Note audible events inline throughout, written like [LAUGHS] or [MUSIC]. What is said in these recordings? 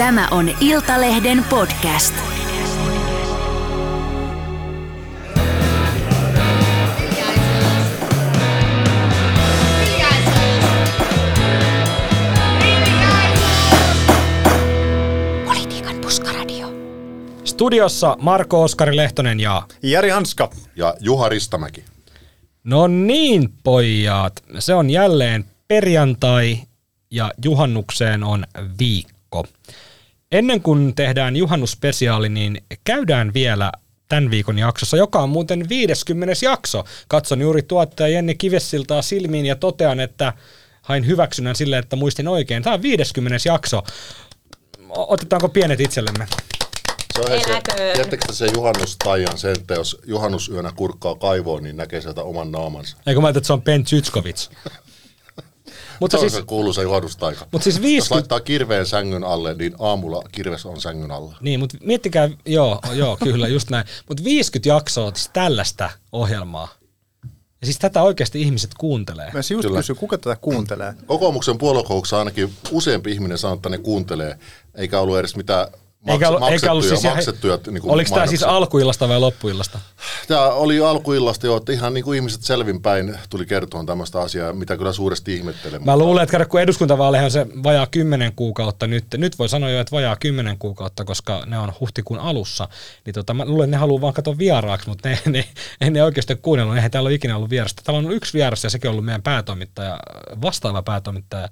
Tämä on Iltalehden podcast. Politiikan puskaradio. Studiossa Marko Oskari Lehtonen ja... Jari Hanska. ja Juha Ristamäki. No niin, pojat. Se on jälleen perjantai ja juhannukseen on viikko. Ennen kuin tehdään juhannusspesiaali, niin käydään vielä tämän viikon jaksossa, joka on muuten 50. jakso. Katson juuri tuottaja Jenni Kivessiltaa silmiin ja totean, että hain hyväksynnän sille, että muistin oikein. Tämä on 50. jakso. Otetaanko pienet itsellemme? Se on se, te se juhannustaian sen, että jos juhannusyönä kurkkaa kaivoon, niin näkee sieltä oman naamansa. Eikö mä ajattelin, että se on Ben Zytskovits? Mutta Se on siis, se kuuluisa juhannustaika. mut siis Jos 50, laittaa kirveen sängyn alle, niin aamulla kirves on sängyn alla. Niin, mutta miettikää, joo, joo, kyllä, just näin. Mutta 50 jaksoa siis tällaista ohjelmaa. Ja siis tätä oikeasti ihmiset kuuntelee. Mä just Kyllä. kysyn, kuka tätä kuuntelee? Kokoomuksen puoluekokouksessa ainakin useampi ihminen sanoo, että ne kuuntelee, eikä ollut edes mitään Eikä ollut, maksettuja, eikä ollut siis, maksettuja niin kuin oliko tämä siis alkuillasta vai loppuillasta? Tämä oli alkuillasta jo, että ihan niin kuin ihmiset selvinpäin tuli kertoa tämmöistä asiaa, mitä kyllä suuresti ihmettelen. Mä luulen, että kun eduskuntavaaleihin on se vajaa kymmenen kuukautta nyt, nyt voi sanoa jo, että vajaa kymmenen kuukautta, koska ne on huhtikuun alussa, niin tota, mä luulen, että ne haluaa vaan katsoa vieraaksi, mutta ne, ne, ne, ne oikeasti kuunnellut, eihän täällä ole ikinä ollut vierasta. Täällä on ollut yksi vieras ja sekin on ollut meidän päätoimittaja, vastaava päätoimittaja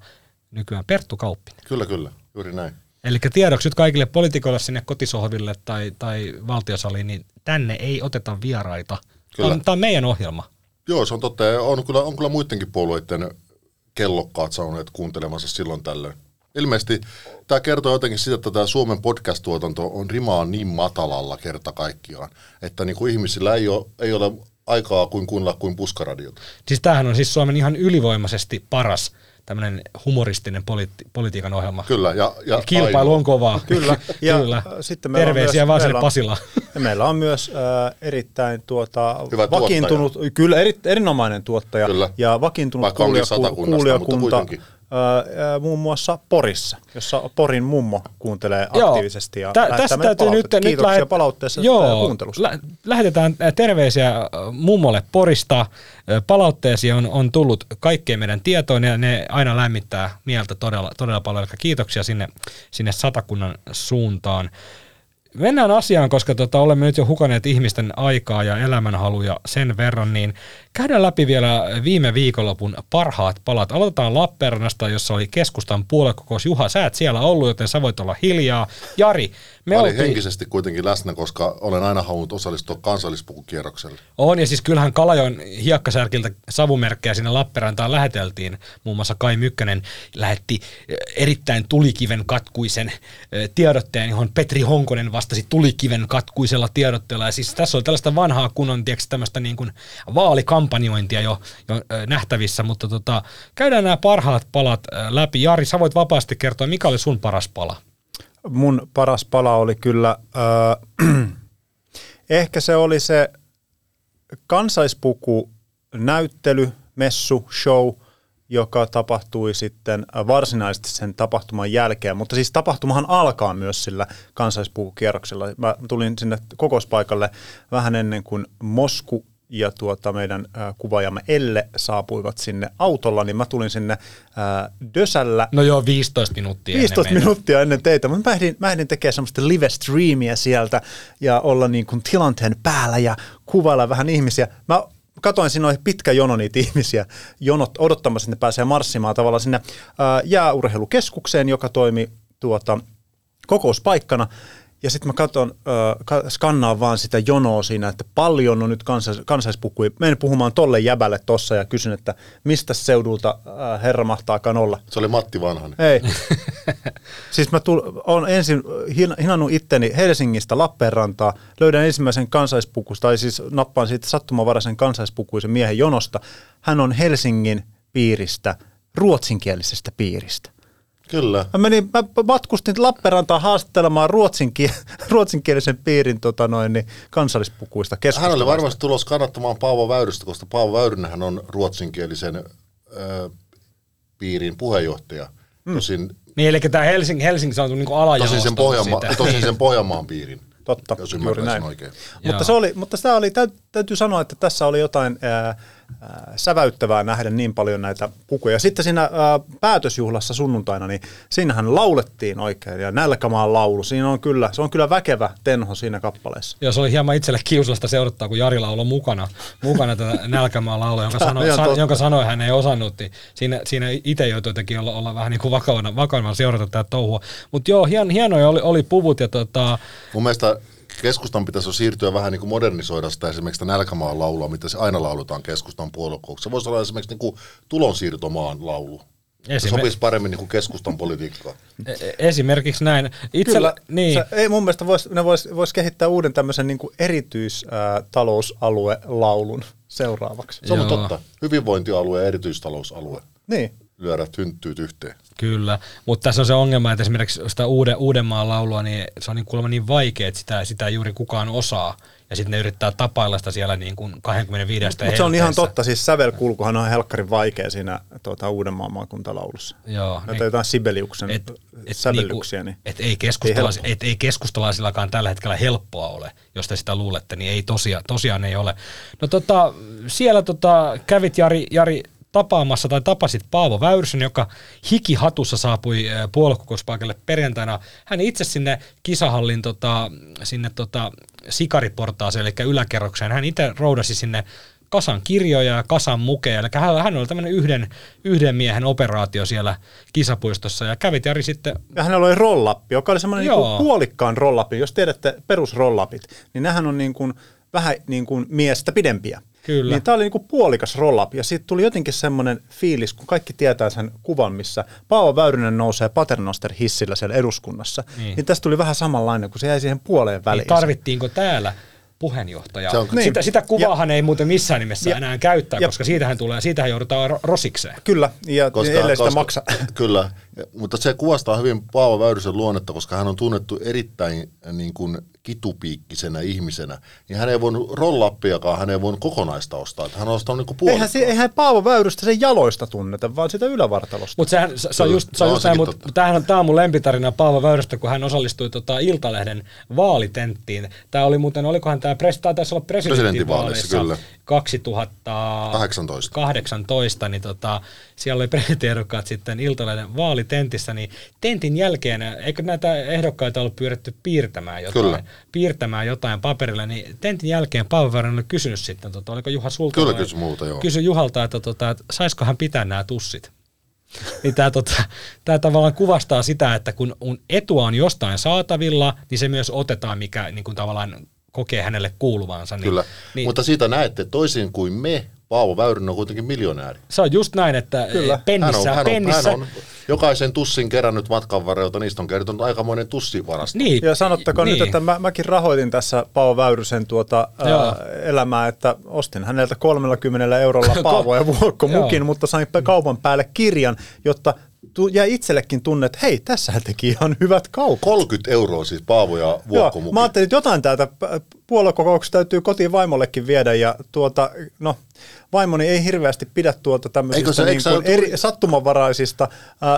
nykyään Perttu Kauppinen. Kyllä, kyllä, juuri näin. Eli tiedoksi nyt kaikille poliitikoille sinne kotisohville tai, tai valtiosaliin, niin tänne ei oteta vieraita. Kyllä. Tämä on meidän ohjelma. Joo, se on totta. On kyllä, on kyllä muidenkin puolueiden kellokkaat sauneet kuuntelemassa silloin tällöin. Ilmeisesti tämä kertoo jotenkin siitä, että tämä Suomen podcast-tuotanto on rimaa niin matalalla kerta kaikkiaan, että niin kuin ihmisillä ei ole, ei ole aikaa kuin kuunnella kuin puskaradiota. Siis tämähän on siis Suomen ihan ylivoimaisesti paras tämmöinen humoristinen politi- politiikan ohjelma. Kyllä, ja, ja Kilpailu ainoa. on kovaa. [LAUGHS] Kyllä. [LAUGHS] Ja Kyllä. sitten meillä on Terveisiä myös- vaan meillä sinne Pasilaan. [LAUGHS] Ja meillä on myös äh, erittäin tuota, Hyvä vakiintunut, kyllä eri, erinomainen tuottaja Kyllä. ja vakiintunut Vaikka kuulijaku- kuulijakunta mutta kuitenkin. Muun muassa Porissa, jossa Porin mummo kuuntelee Joo. aktiivisesti ja Tä- lähettää tästä täytyy nyt, nyt lähet- palautteesta Joo, kuuntelusta. lä- lähetetään äh, terveisiä mummolle Porista. Palautteesi on, on tullut kaikkeen meidän tietoon ja ne aina lämmittää mieltä todella, todella paljon. Eli kiitoksia sinne, sinne satakunnan suuntaan. Mennään asiaan, koska tota, olemme nyt jo hukaneet ihmisten aikaa ja elämänhaluja sen verran, niin käydään läpi vielä viime viikonlopun parhaat palat. Aloitetaan Lappeenrannasta, jossa oli keskustan puoluekokous. Juha, sä et siellä ollut, joten sä voit olla hiljaa. Jari, me Mä olin oltiin... henkisesti kuitenkin läsnä, koska olen aina halunnut osallistua kansallispukukierrokselle. On, ja siis kyllähän Kalajoen hiekkasärkiltä savumerkkejä sinne Lappeenrantaan läheteltiin. Muun muassa Kai Mykkänen lähetti eh, erittäin tulikiven katkuisen eh, tiedotteen, johon Petri Honkonen vastasi tulikiven katkuisella tiedotteella. Ja siis tässä on tällaista vanhaa kunnon, tiedätkö, tämmöistä niin kuin vaalikampanjointia jo, jo nähtävissä, mutta tota, käydään nämä parhaat palat läpi. Jari, sä voit vapaasti kertoa, mikä oli sun paras pala? mun paras pala oli kyllä, äh, [CLEARS THROAT] ehkä se oli se kansaispuku näyttely, messu, show, joka tapahtui sitten äh, varsinaisesti sen tapahtuman jälkeen. Mutta siis tapahtumahan alkaa myös sillä kansallispukukierroksella. Mä tulin sinne kokouspaikalle vähän ennen kuin Mosku ja tuota meidän äh, kuvaajamme Elle saapuivat sinne autolla, niin mä tulin sinne äh, Dösällä No joo, 15 minuuttia 15 ennen meitä. minuuttia ennen teitä, mutta mä ehdin, mä ehdin tekemään semmoista live-streamia sieltä ja olla niin kuin tilanteen päällä ja kuvailla vähän ihmisiä. Mä katoin, siinä oli pitkä jono niitä ihmisiä jonot odottamassa, että ne pääsee marssimaan tavallaan sinne ää, jääurheilukeskukseen, joka toimi tuota, kokouspaikkana. Ja sitten mä katson, äh, skannaan vaan sitä jonoa siinä, että paljon on nyt kansais, kansaispukuja. Menen puhumaan tolle jäbälle tossa ja kysyn, että mistä seudulta äh, herra mahtaakaan olla. Se oli Matti Vanhanen. Ei. [LAUGHS] siis mä tul, on ensin hin, hinannut itteni Helsingistä Lappeenrantaa, löydän ensimmäisen kansaispukusta, tai siis nappaan siitä sattumanvaraisen kansaispukuisen miehen jonosta. Hän on Helsingin piiristä, ruotsinkielisestä piiristä. Kyllä. Mä, menin, mä matkustin Lappeenrantaan haastattelemaan ruotsinki, [LAUGHS] ruotsinkielisen piirin tota noin, niin kansallispukuista Hän oli varmasti tulos kannattamaan Paavo Väyrystä, koska Paavo Väyrynenhän on ruotsinkielisen ö, piirin puheenjohtaja. Mm. Tosin Niin, eli tämä Helsing, Helsingissä on niin Tosin alajalostunut sen, Pohjanma, [LAUGHS] tosin sen Pohjanmaan piirin, Totta, jos juuri näin. oikein. Mutta, Joo. se oli, mutta sitä oli, täy, täytyy sanoa, että tässä oli jotain ää, säväyttävää nähdä niin paljon näitä pukuja. Sitten siinä ää, päätösjuhlassa sunnuntaina, niin siinähän laulettiin oikein ja nälkämaan laulu. Siinä on kyllä, se on kyllä väkevä tenho siinä kappaleessa. Joo, se oli hieman itselle kiusallista seurata, kun Jari laulo mukana, mukana tätä [LAUGHS] Nälkämaan laulua, jonka, sano, san, jonka sanoi hän ei osannut. Niin siinä, siinä itse joutui jotenkin olla, olla vähän niin kuin vakavana, vakavana seurata tätä touhua. Mutta joo, hien, hienoja oli, oli puvut ja tota, Mun mielestä keskustan pitäisi jo siirtyä vähän niin kuin modernisoida sitä esimerkiksi sitä nälkämaan laulua, mitä se aina lauletaan keskustan puoluekokouksessa. Se voisi olla esimerkiksi niin kuin tulonsiirtomaan laulu. Se Esime- sopisi paremmin niin kuin keskustan politiikkaan. e- e- esimerkiksi näin. Itsellä, niin, Se, ei mun mielestä vois, ne vois, vois kehittää uuden tämmöisen niin erityistalousaluelaulun seuraavaksi. Se on Joo. totta. Hyvinvointialue ja erityistalousalue. Niin. Lyödät hynttyyt yhteen. Kyllä, mutta tässä on se ongelma, että esimerkiksi sitä uuden, Uudenmaan laulua, niin se on niin kuulemma niin vaikea, että sitä, sitä ei juuri kukaan osaa. Ja sitten ne yrittää tapailla sitä siellä niin kuin 25 Mutta se on ihan totta, siis sävelkulkuhan on helkkarin vaikea siinä tuota, Uudenmaan maakuntalaulussa. Joo, Näitä niin. jotain Sibeliuksen et, et, sävellyksiä. niinku, Niin. et ei, keskustalais, et ei keskustalaisillakaan tällä hetkellä helppoa ole, jos te sitä luulette, niin ei tosiaan, tosiaan ei ole. No tota, siellä tota, kävit Jari, Jari tapaamassa tai tapasit Paavo Väyrysen, joka hikihatussa saapui äh, puoluekokouspaikalle perjantaina. Hän itse sinne kisahallin tota, sinne tota, sikariportaaseen, eli yläkerrokseen. Hän itse roudasi sinne kasan kirjoja ja kasan mukeja. Eli hän, hän oli tämmöinen yhden, yhden miehen operaatio siellä kisapuistossa ja kävit Jari sitten Ja hänellä oli rollappi, joka oli semmoinen niin puolikkaan rollappi. Jos tiedätte perusrollapit, niin nehän on niin kuin vähän niin kuin miestä pidempiä. Kyllä. Niin tämä oli niin kuin puolikas rollapi ja siitä tuli jotenkin semmoinen fiilis, kun kaikki tietää sen kuvan, missä Paavo Väyrynen nousee Paternoster hissillä siellä eduskunnassa. Niin. Niin, tästä tuli vähän samanlainen, kun se jäi siihen puoleen väliin. Niin tarvittiinko täällä puheenjohtaja? Se on- sitä, Niin. sitä kuvaahan ei muuten missään nimessä Ja- enää käyttää, ja- koska siitähän tulee, siitähän joudutaan ro- rosikseen. Kyllä, ja Koska, ellei sitä koska, maksa. [LAUGHS] Kyllä, Ja- mutta se kuvastaa hyvin Paavo Väyrysen luonnetta, koska hän on tunnettu erittäin niin kuin, kitupiikkisenä ihmisenä. Niin hän ei voinut rollappiakaan, hän ei voinut kokonaista ostaa. Että hän on ostanut niin kuin Eihän, se, eihän Paavo Väyrystä sen jaloista tunneta, vaan sitä ylävartalosta. Mutta sehän, se, se on just, se on no, just näin, mutta totta. tämähän on, tämä on mun lempitarina Paavo Väyrystä, kun hän osallistui tota Iltalehden vaalitenttiin. Tämä oli muuten, olikohan tämä, pres, tämä taisi olla presidentinvaaleissa kyllä. 2018, 18, niin tota, siellä oli presidenttiehdokkaat sitten Iltalehden vaalitentissä, niin tentin jälkeen, eikö näitä ehdokkaita ollut pyydetty piirtämään jotain, Kyllä. Piirtämään jotain paperille, niin tentin jälkeen Paavo oli kysynyt sitten, tota, oliko Juha sulta Kyllä kysy multa, joo. kysyi Juhalta, että, tota, saisiko hän pitää nämä tussit. [LAUGHS] niin tämä tota, tää tavallaan kuvastaa sitä, että kun kun etua on jostain saatavilla, niin se myös otetaan, mikä niin kuin tavallaan kokee hänelle kuuluvansa. Niin, Kyllä, niin, mutta siitä näette, toisin kuin me, Paavo Väyrynen on kuitenkin miljonääri. se on just näin, että Kyllä. pennissä, hän, on, hän, on, pennissä hän on jokaisen tussin kerännyt matkan varrelta, niistä on kertonut aikamoinen tussivarasto. niin, Ja sanottakoon niin. nyt, että mä, mäkin rahoitin tässä Paavo Väyrysen tuota, ää, elämää, että ostin häneltä 30 eurolla [LAUGHS] Paavo ja Vuokko mukin, mutta sain kaupan päälle kirjan, jotta tu- jäi itsellekin tunne, että hei, tässä teki ihan hyvät kaupat. 30 euroa siis Paavo ja Vuokko Joo, mukin. mä ajattelin, että jotain täältä p- puoluekokouksesta täytyy kotiin vaimollekin viedä ja tuota, no, vaimoni ei hirveästi pidä tuota tämmöisistä se- niin kuin eri, sattumanvaraisista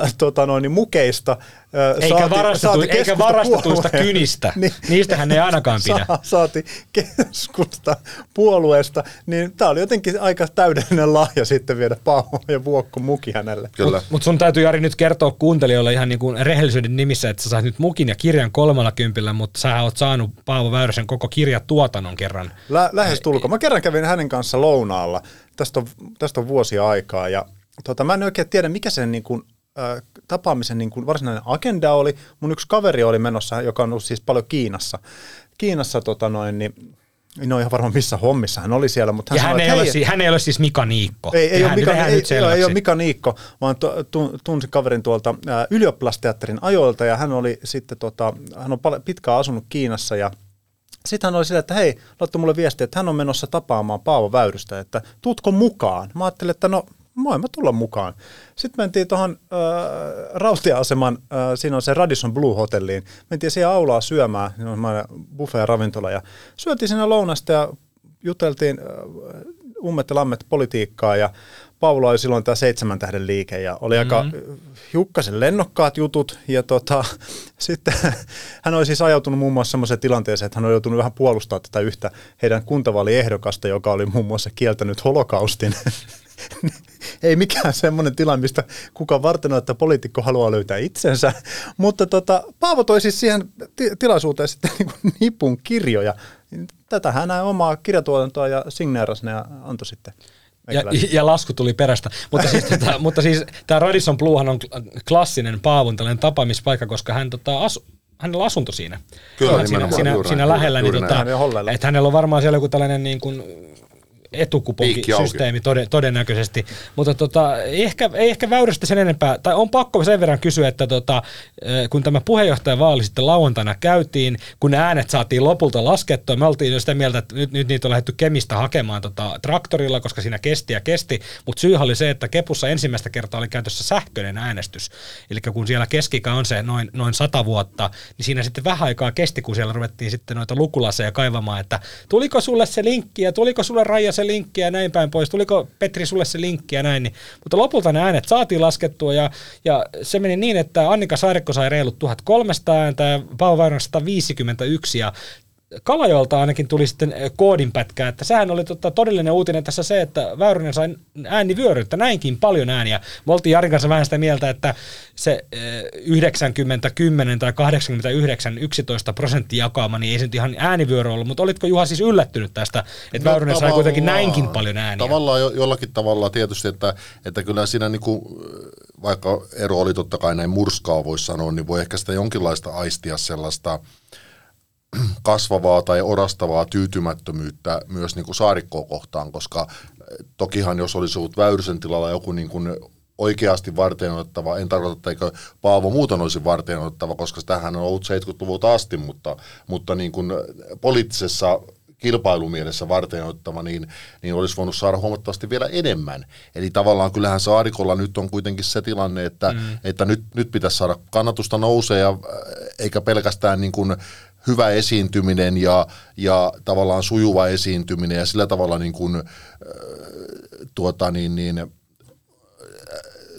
äh, tota noin, niin mukeista. Äh, Eikä, varastetu, eikä keskustapuolueen- varastetuista kynistä. [LAUGHS] Niin. Niistä hän ei ainakaan pidä. Sa- saati keskusta puolueesta, niin tämä oli jotenkin aika täydellinen lahja sitten viedä Paavo ja Vuokko muki hänelle. Mutta sun täytyy Jari nyt kertoa kuuntelijoille ihan niin kuin rehellisyyden nimissä, että sä sait nyt mukin ja kirjan kolmella kympillä, mutta sä oot saanut Paavo Väyrysen koko kirjatuotannon kerran. Lä- lähes tulkoon. Mä kerran kävin hänen kanssa lounaalla. Tästä on, tästä on vuosia aikaa ja tota, mä en oikein tiedä, mikä sen niin kuin, äh, tapaamisen niin kuin varsinainen agenda oli. Mun yksi kaveri oli menossa, joka on ollut siis paljon Kiinassa. Kiinassa tota noin, niin ole ihan varma missä hommissa hän oli siellä, mutta hän Ja sanoi, hän ei, ole, hei, si- hän ei ole siis Mika Niikko. ei, ei, ole Mika, ei, ei selväksi. ole Mika Niikko, vaan tu, tu, tunsin kaverin tuolta ylioppilasteatterin ajoilta ja hän oli sitten, tota, hän on pitkään asunut Kiinassa ja sitten hän oli sillä, että hei, laittoi mulle viestiä, että hän on menossa tapaamaan Paavo Väyrystä, että tuutko mukaan? Mä ajattelin, että no voin mä tulla mukaan. Sitten mentiin tuohon äh, rautia-aseman, äh, siinä on se Radisson Blue Hotelliin, mentiin siihen aulaa syömään, siinä on semmoinen buffet-ravintola ja syötiin siinä lounasta ja juteltiin äh, ummet ja lammet politiikkaa ja Paula oli silloin tämä seitsemän tähden liike ja oli aika Mm-hmm. hiukkasen lennokkaat jutut ja tota, [LAUGHS] sitten hän oli siis ajautunut muun muassa semmoiseen tilanteeseen, että hän oli joutunut vähän puolustaa tätä yhtä heidän kuntavaaliehdokasta, joka oli muun muassa kieltänyt holokaustin. [LAUGHS] Ei mikään semmoinen tilanne, mistä kuka varten että poliitikko haluaa löytää itsensä, [LAUGHS] mutta tota, Paavo toi siis siihen ti- tilaisuuteen sitten niin nipun kirjoja. Tätä hän omaa kirjatuotantoa ja signeerasi ne ja antoi sitten. Ja, [LAUGHS] ja lasku tuli perästä. Mutta siis, tota, [LAUGHS] mutta siis tämä Radisson Bluehan on kl- klassinen Paavon tällainen tapaamispaikka, koska hän tota, asu, hänellä on asunto siinä. Kyllä, siinä, nimenomaan, siinä, juuri siinä lähellä, juuri niin näin. tota, Hän että hänellä on varmaan siellä joku tällainen niin kuin. Etukuponkisysteemi toden, todennäköisesti. Mutta tota, ei, ehkä, ei ehkä väyrystä sen enempää, tai on pakko sen verran kysyä, että tota, kun tämä puheenjohtajavaali sitten lauantaina käytiin, kun äänet saatiin lopulta laskettua, me oltiin jo sitä mieltä, että nyt, nyt niitä on lähdetty Kemistä hakemaan tota, traktorilla, koska siinä kesti ja kesti, mutta syyhän oli se, että Kepussa ensimmäistä kertaa oli käytössä sähköinen äänestys. Eli kun siellä keskikä on se noin, noin sata vuotta, niin siinä sitten vähän aikaa kesti, kun siellä ruvettiin sitten noita lukulaseja kaivamaan, että tuliko sulle se linkki ja tuliko sulle Raija se linkki ja näin päin pois, tuliko Petri sulle se linkki ja näin, niin, mutta lopulta ne äänet saatiin laskettua ja, ja se meni niin, että Annika Saarikko sai reilut 1300 ääntä ja Paavo Väyrynen 151 ja Kalajoelta ainakin tuli sitten eh, koodinpätkä, että sehän oli tota, todellinen uutinen tässä se, että Väyrynen sai äänivyöryyttä näinkin paljon ääniä. Me oltiin Jarin kanssa vähän sitä mieltä, että se eh, 90, 10 tai 89, 11 prosenttia jakaama, niin ei se nyt ihan äänivyörö ollut, mutta olitko Juha siis yllättynyt tästä, että no, Väyrynen sai kuitenkin näinkin paljon ääniä? Tavallaan jo, jollakin tavalla tietysti, että, että kyllä siinä niinku, vaikka ero oli totta kai näin murskaa voisi sanoa, niin voi ehkä sitä jonkinlaista aistia sellaista [CLEARS THROAT] kasvavaa tai orastavaa tyytymättömyyttä myös niin kuin saarikkoa kohtaan, koska eh, tokihan jos olisi ollut Väyrysen tilalla joku niin kuin oikeasti varteenotettava, en tarkoita, että eikö Paavo muuten olisi varteenotettava, koska tähän on ollut 70-luvulta asti, mutta, mutta niin kuin poliittisessa kilpailumielessä varten ottava, niin, niin olisi voinut saada huomattavasti vielä enemmän. Eli tavallaan kyllähän Saarikolla nyt on kuitenkin se tilanne, että, mm. että nyt, nyt pitäisi saada kannatusta nousee, ja, äh, eikä pelkästään niin kuin hyvä esiintyminen ja, ja tavallaan sujuva esiintyminen ja sillä tavalla niin kuin, tuota, niin, niin,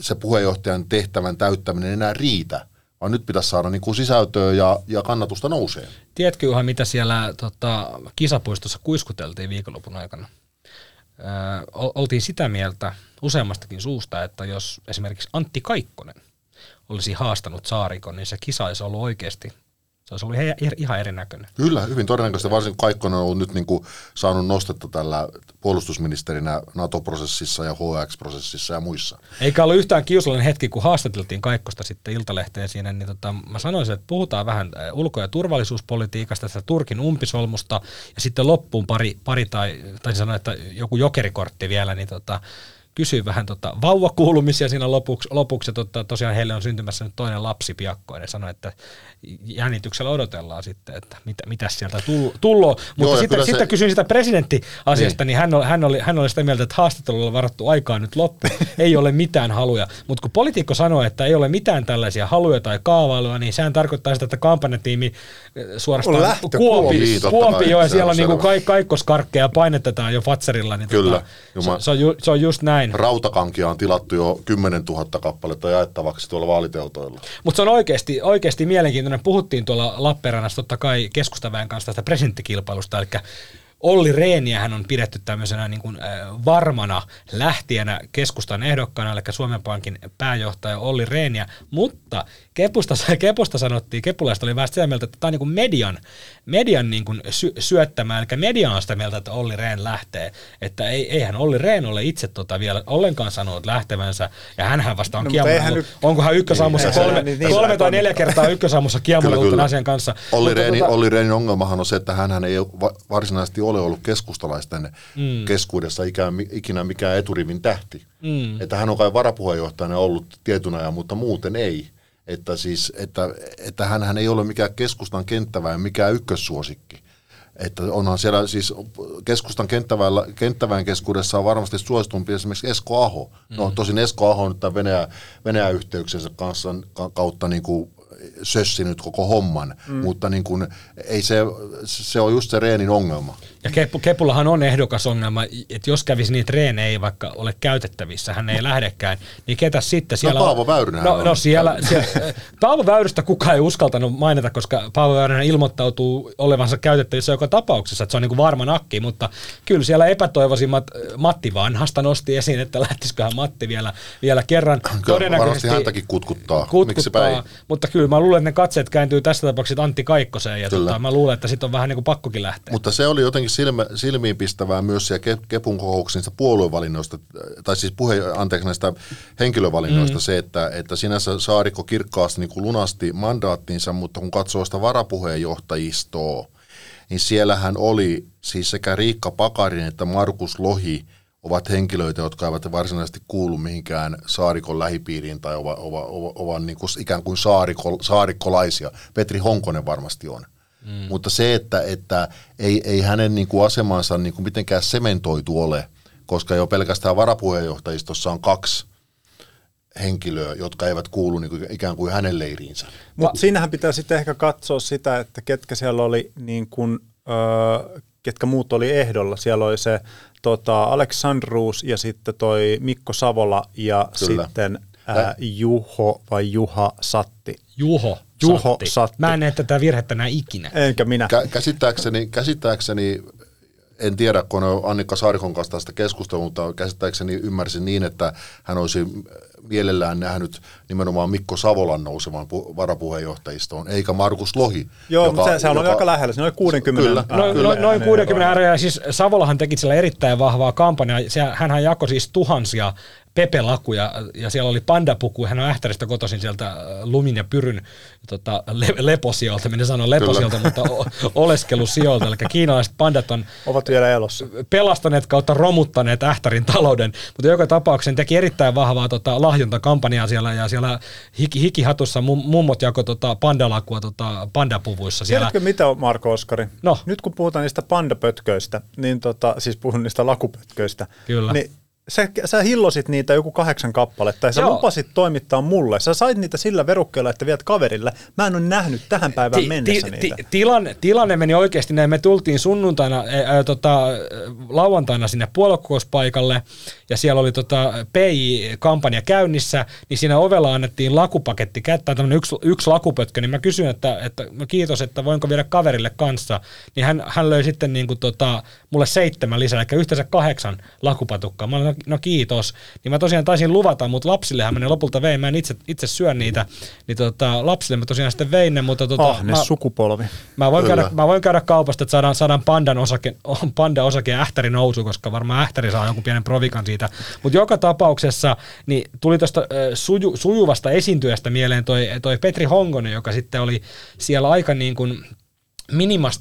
se puheenjohtajan tehtävän täyttäminen enää riitä, vaan nyt pitäisi saada niin kuin sisältöä ja, ja kannatusta nousee. Tiedätkö Juha, mitä siellä tota, kisapuistossa kuiskuteltiin viikonlopun aikana? Ol- oltiin sitä mieltä useammastakin suusta, että jos esimerkiksi Antti Kaikkonen olisi haastanut Saarikon, niin se kisa olisi ollut oikeasti, se olisi ollut ihan erinäköinen. Kyllä, hyvin todennäköisesti, varsinkin kun Kaikkonen on ollut nyt niin kuin saanut nostetta tällä puolustusministerinä NATO-prosessissa ja HX-prosessissa ja muissa. Eikä ollut yhtään kiusallinen hetki, kun haastateltiin Kaikkosta sitten Iltalehteen siinä, niin tota, mä sanoisin, että puhutaan vähän äh, ulko- ja turvallisuuspolitiikasta, tästä Turkin umpisolmusta, ja sitten loppuun pari, pari tai, tai sanoa, että joku jokerikortti vielä, niin tota, kysyin vähän tota, vauvakuulumisia siinä lopuksi, lopuksi ja tota, tosiaan heille on syntymässä nyt toinen lapsi piakkoin, ja sanoi, että jännityksellä odotellaan sitten, että mitä, mitä sieltä tull- tulloo. Mutta sitten, kyllä sitten se- kysyin sitä presidenttiasiasta, niin, niin hän, oli, hän, oli, hän oli sitä mieltä, että haastattelulla varattu aikaa nyt loppu, [LAUGHS] ei ole mitään haluja. Mutta kun poliitikko sanoo, että ei ole mitään tällaisia haluja tai kaavailuja, niin sehän tarkoittaa sitä, että kampanjatiimi On suorastaan kuopi, kuopi jo, ja se siellä on niinku kaik, kaikkoskarkkeja painetetaan jo Fatserilla. Niin Kyllä, tota, se, se, on ju, se on just näin. Rautakankia on tilattu jo 10 000 kappaletta jaettavaksi tuolla vaaliteltoilla. Mutta se on oikeasti, oikeasti mielenkiintoinen. Puhuttiin tuolla Lappeenrannassa totta kai keskustaväen kanssa tästä presidenttikilpailusta, eli Olli Reeniä hän on pidetty tämmöisenä niin kuin, äh, varmana lähtienä keskustan ehdokkaana, eli Suomen Pankin pääjohtaja Olli Reeniä, mutta Kepusta, Kepusta sanottiin, Kepulaista oli vähän sitä mieltä, että tämä on niin kuin median, median niin kuin sy- syöttämä, eli media on sitä mieltä, että Olli Rehn lähtee, että ei, eihän Olli Rehn ole itse tota vielä ollenkaan sanonut lähtevänsä, ja hänhän vasta on No, kiemurtellut, nyt- onkohan ykkösaamussa se kolme, niin- niin kolme tai neljä toimita. kertaa ykkösaamussa tämän asian kanssa. Olli, Rehnin, tota- Olli Rehnin ongelmahan on se, että hän ei varsinaisesti ole ollut keskustalaisten mm. keskuudessa ikään, ikinä mikään eturivin tähti. Mm. Että hän on kai varapuheenjohtajana ollut tietyn ajan, mutta muuten ei. Että, siis, että, että hän ei ole mikään keskustan kenttäväen, mikään ykkössuosikki. Että onhan siellä siis keskustan kenttäväen, keskuudessa on varmasti suositumpi esimerkiksi Esko Aho. No tosin Esko Aho on tämän Venäjä, Venäjä yhteyksensä kanssa, ka- kautta niin kuin sössinyt koko homman, mm. mutta niin kuin, ei se, se on just se Reenin ongelma. Ja Kepu, Kepullahan on ehdokasongelma, että jos kävisi niitä treenejä ei vaikka ole käytettävissä, hän ei lähdekään, niin ketä sitten siellä No Paavo Väyrynen No, on no siellä, siellä [LAUGHS] Paavo Väyrystä kukaan ei uskaltanut mainita, koska Paavo Väyrynen ilmoittautuu olevansa käytettävissä joka tapauksessa, että se on niin kuin varma nakki, mutta kyllä siellä epätoivoisimmat Matti Vanhasta nosti esiin, että lähtisiköhän Matti vielä, vielä kerran. Kyllä, varmasti häntäkin kutkuttaa. Miksipä ei? mutta kyllä mä luulen, että ne katseet kääntyy tässä tapauksessa Antti Kaikkoseen ja tota, mä luulen, että sitten on vähän niin kuin pakkokin lähteä. Mutta se oli jotenkin silmä, silmiinpistävää myös siellä Kepun kokouksista puoluevalinnoista, tai siis puhe, anteeksi näistä henkilövalinnoista mm. se, että, että sinänsä Saarikko kirkkaasti niin kuin lunasti mandaattinsa, mutta kun katsoo sitä varapuheenjohtajistoa, niin siellähän oli siis sekä Riikka Pakarin että Markus Lohi ovat henkilöitä, jotka eivät varsinaisesti kuulu mihinkään saarikon lähipiiriin tai ovat, ovat, ovat, ovat niin kuin ikään kuin saariko, saarikkolaisia. Petri Honkonen varmasti on. Mm. Mutta se, että, että ei, ei hänen niin kuin asemansa niin kuin mitenkään sementoitu ole, koska jo pelkästään varapuheenjohtajistossa on kaksi henkilöä, jotka eivät kuulu niin kuin ikään kuin hänen leiriinsä. Mutta siinähän pitää sitten ehkä katsoa sitä, että ketkä siellä oli, niin kuin, öö, ketkä muut oli ehdolla. Siellä oli se tota, Aleksandruus ja sitten toi Mikko Savola ja Kyllä. sitten ää, Juho vai Juha Satti. Juho. Juho Satti. Satti. Mä en näe tätä virhettä näin ikinä. Enkä minä. Kä- käsittääkseni, käsittääkseni en tiedä, kun on Annika Saarikon kanssa tästä keskustelua, mutta käsittääkseni ymmärsin niin, että hän olisi mielellään nähnyt nimenomaan Mikko Savolan nousevan pu- varapuheenjohtajistoon, eikä Markus Lohi. Joo, joka, mutta se, se on joka, aika lähellä, se on 60. Kyllä, no, kyllä. noin 60 ääriä, siis Savolahan teki sillä erittäin vahvaa kampanjaa, hänhän jakoi siis tuhansia Pepe-laku ja, ja siellä oli pandapuku, hän on Ähtäristä kotoisin sieltä äh, Lumin ja Pyryn tota, le, leposiolta, minä sanon leposiolta, Kyllä. mutta o, oleskelusijoilta, eli kiinalaiset pandat on Ovat vielä elossa. pelastaneet kautta romuttaneet Ähtärin talouden, mutta joka tapauksessa teki erittäin vahvaa tota, lahjontakampanjaa siellä ja siellä hiki, hikihatussa mummot jako tota, pandalakua tota, pandapuvuissa. Siellä. Tiedätkö mitä Marko Oskari? No. Nyt kun puhutaan niistä pandapötköistä, niin tota, siis puhun niistä lakupötköistä, Kyllä. niin sä, sä hillosit niitä joku kahdeksan kappaletta ja sä Joo. lupasit toimittaa mulle. Sä sait niitä sillä verukkeella, että viet kaverille. Mä en ole nähnyt tähän päivään ti, mennessä ti, niitä. Ti, tilanne, tilanne meni oikeasti näin. Me tultiin sunnuntaina, ää, tota, lauantaina sinne puoluekokouspaikalle ja siellä oli tota PI-kampanja käynnissä, niin siinä ovella annettiin lakupaketti kättää tämmöinen yksi, yksi lakupötkö, niin mä kysyin, että, että no kiitos, että voinko viedä kaverille kanssa, niin hän, hän löi sitten niin kuin tota, mulle seitsemän lisää, eli yhteensä kahdeksan lakupatukkaa. Mä olin, no, no kiitos. Niin mä tosiaan taisin luvata, mutta lapsillehän menee lopulta vein, mä en itse, itse syö niitä, niin tota, lapsille mä tosiaan sitten vein ne, mutta tota, ah, ne mä, sukupolvi. Mä voin, käydä, mä voin käydä kaupasta, että saadaan, saadaan pandan osake, panda osake ja ähtäri nousu, koska varmaan ähtäri saa jonkun pienen provikan siitä. Mutta joka tapauksessa niin tuli tuosta suju, sujuvasta esiintyjästä mieleen toi, toi Petri Hongonen, joka sitten oli siellä aika niin kuin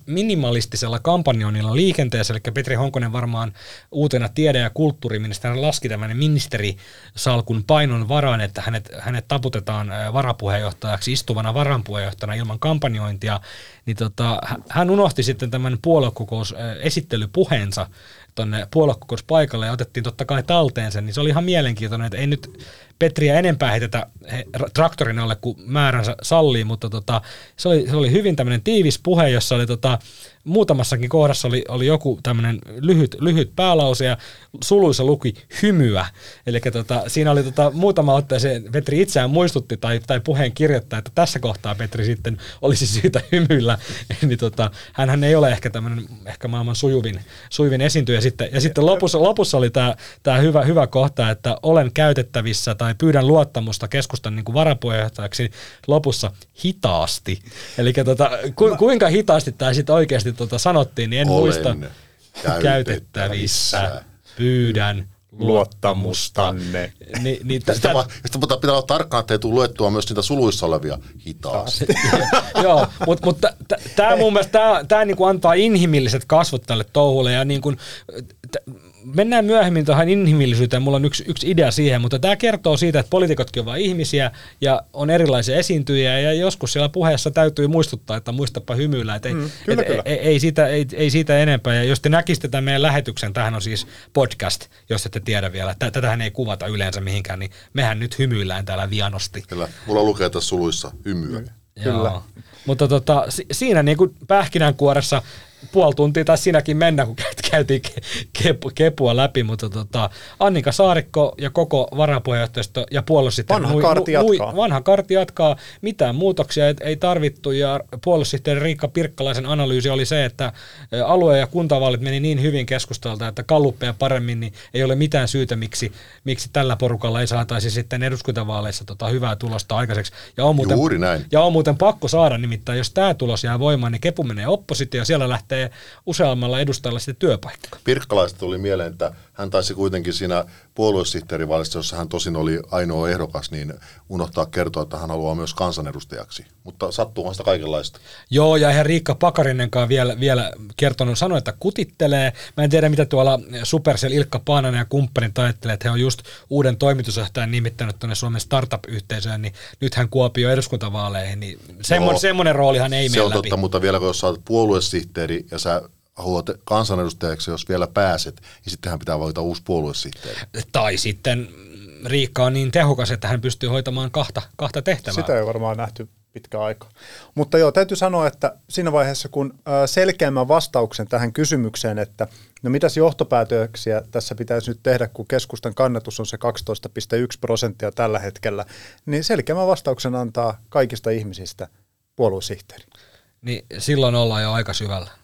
minimalistisella kampanjonilla liikenteessä, eli Petri Honkonen varmaan uutena tiede- ja kulttuuriministeri laski tämän ministerisalkun painon varaan, että hänet, hänet taputetaan varapuheenjohtajaksi istuvana varanpuheenjohtajana ilman kampanjointia, niin tota, hän unohti sitten tämän puoluekokous esittelypuheensa tuonne puoluekokouspaikalle ja otettiin totta kai talteen sen, niin se oli ihan mielenkiintoinen, että ei nyt Petriä enempää heitetä traktorin alle kuin määränsä sallii, mutta tota, se, oli, se oli hyvin tämmöinen tiivis puhe, jossa oli tota, muutamassakin kohdassa oli, oli joku tämmöinen lyhyt, lyhyt päälause ja suluissa luki hymyä. Eli tota, siinä oli tota, muutama otteeseen Petri itseään muistutti tai, tai puheen kirjoittaa, että tässä kohtaa Petri sitten olisi syytä hymyillä. [LAUGHS] niin tota, hänhän ei ole ehkä tämmöinen ehkä maailman sujuvin, sujuvin esiintyjä. Sitten, ja sitten lopussa, lopussa oli tämä hyvä, hyvä kohta, että olen käytettävissä tai pyydän luottamusta keskustan niin kuin varapuheenjohtajaksi lopussa hitaasti. Eli tota, ku, kuinka hitaasti tämä sitten oikeasti oikeasti tota sanottiin, niin en Olen muista käytettävissä. Pyydän luottamustanne. Ni, niin t- sitä, sitä pitää olla tarkkaan, että ei tule luettua myös niitä suluissa olevia hitaasti. [LAUGHS] Joo, mutta mut, tämä mun mielestä tää, tää niinku antaa inhimilliset kasvot tälle touhulle ja niinku, t- mennään myöhemmin tuohon inhimillisyyteen, mulla on yksi, yksi idea siihen, mutta tämä kertoo siitä, että poliitikotkin ovat ihmisiä ja on erilaisia esiintyjiä ja joskus siellä puheessa täytyy muistuttaa, että muistapa hymyillä, että ei, mm, kyllä, et, kyllä. Ei, ei, siitä, ei, ei siitä enempää. Ja jos te näkisitte tämän meidän lähetyksen, tähän on siis podcast, jos ette tiedä vielä, tätähän ei kuvata yleensä mihinkään, niin mehän nyt hymyillään täällä vianosti. Kyllä, mulla lukee tässä suluissa hymyä. Kyllä. Joo. Mutta tota, si- siinä niin kuin pähkinänkuoressa puoli tuntia tai sinäkin mennä, kun [LAUGHS] käytiin kepu, kepua läpi, mutta tota, Annika Saarikko ja koko varapuheenjohtajisto ja puolussihteeri... Vanha karti jatkaa. Vanha karti jatkaa, mitään muutoksia ei, ei tarvittu ja puolussihteeri Riikka Pirkkalaisen analyysi oli se, että alue- ja kuntavaalit meni niin hyvin keskustelta, että kalluppeja paremmin, niin ei ole mitään syytä, miksi, miksi tällä porukalla ei saataisi sitten eduskuntavaaleissa tota hyvää tulosta aikaiseksi. Ja on muuten, Juuri näin. Ja on muuten pakko saada, nimittäin jos tämä tulos jää voimaan, niin Kepu menee oppositio ja siellä lähtee useammalla edustajalla sitten työpaikka. Pirkkalaista tuli mieleen, että hän taisi kuitenkin siinä puoluesihteerivaalissa, jossa hän tosin oli ainoa ehdokas, niin unohtaa kertoa, että hän haluaa myös kansanedustajaksi. Mutta sattuuhan sitä kaikenlaista. Joo, ja eihän Riikka Pakarinenkaan vielä, vielä kertonut, sanoi, että kutittelee. Mä en tiedä, mitä tuolla Supercell Ilkka Paananen ja kumppanit ajattelee, että he on just uuden toimitusjohtajan nimittänyt tuonne Suomen startup-yhteisöön, niin nythän Kuopio eduskuntavaaleihin, niin semmoinen, Joo. semmoinen roolihan ei Se mene on läpi. totta, mutta vielä kun jos sä olet puoluesihteeri ja sä haluat kansanedustajaksi, jos vielä pääset, niin sittenhän pitää valita uusi puoluesihteeri. Tai sitten Riikka on niin tehokas, että hän pystyy hoitamaan kahta, kahta tehtävää. Sitä ei varmaan nähty pitkä aika. Mutta joo, täytyy sanoa, että siinä vaiheessa, kun selkeämmän vastauksen tähän kysymykseen, että no mitäs johtopäätöksiä tässä pitäisi nyt tehdä, kun keskustan kannatus on se 12,1 prosenttia tällä hetkellä, niin selkeämmän vastauksen antaa kaikista ihmisistä puoluesihteeri. Niin silloin ollaan jo aika syvällä.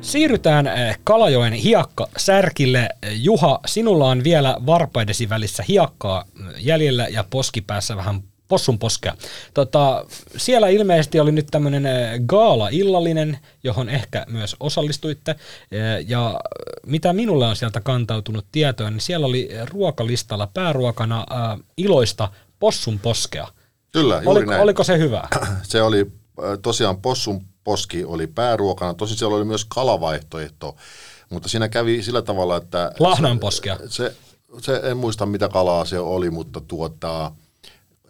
Siirrytään eh, Kalajoen hiakka särkille. Juha, sinulla on vielä varpaidesi välissä hiakkaa jäljellä ja poskipäässä vähän possun poskea. Tota, siellä ilmeisesti oli nyt tämmöinen gaala-illallinen, johon ehkä myös osallistuitte. Eh, Ja mitä minulle on sieltä kantautunut tietoa, niin siellä oli ruokalistalla pääruokana äh, iloista possun poskea. Kyllä, juuri Oliko, näin. oliko se hyvä? Se oli tosiaan possun poski oli pääruokana. Tosin siellä oli myös kalavaihtoehto, mutta siinä kävi sillä tavalla, että... Lahnanposkea. Se, se, en muista mitä kalaa se oli, mutta tuota,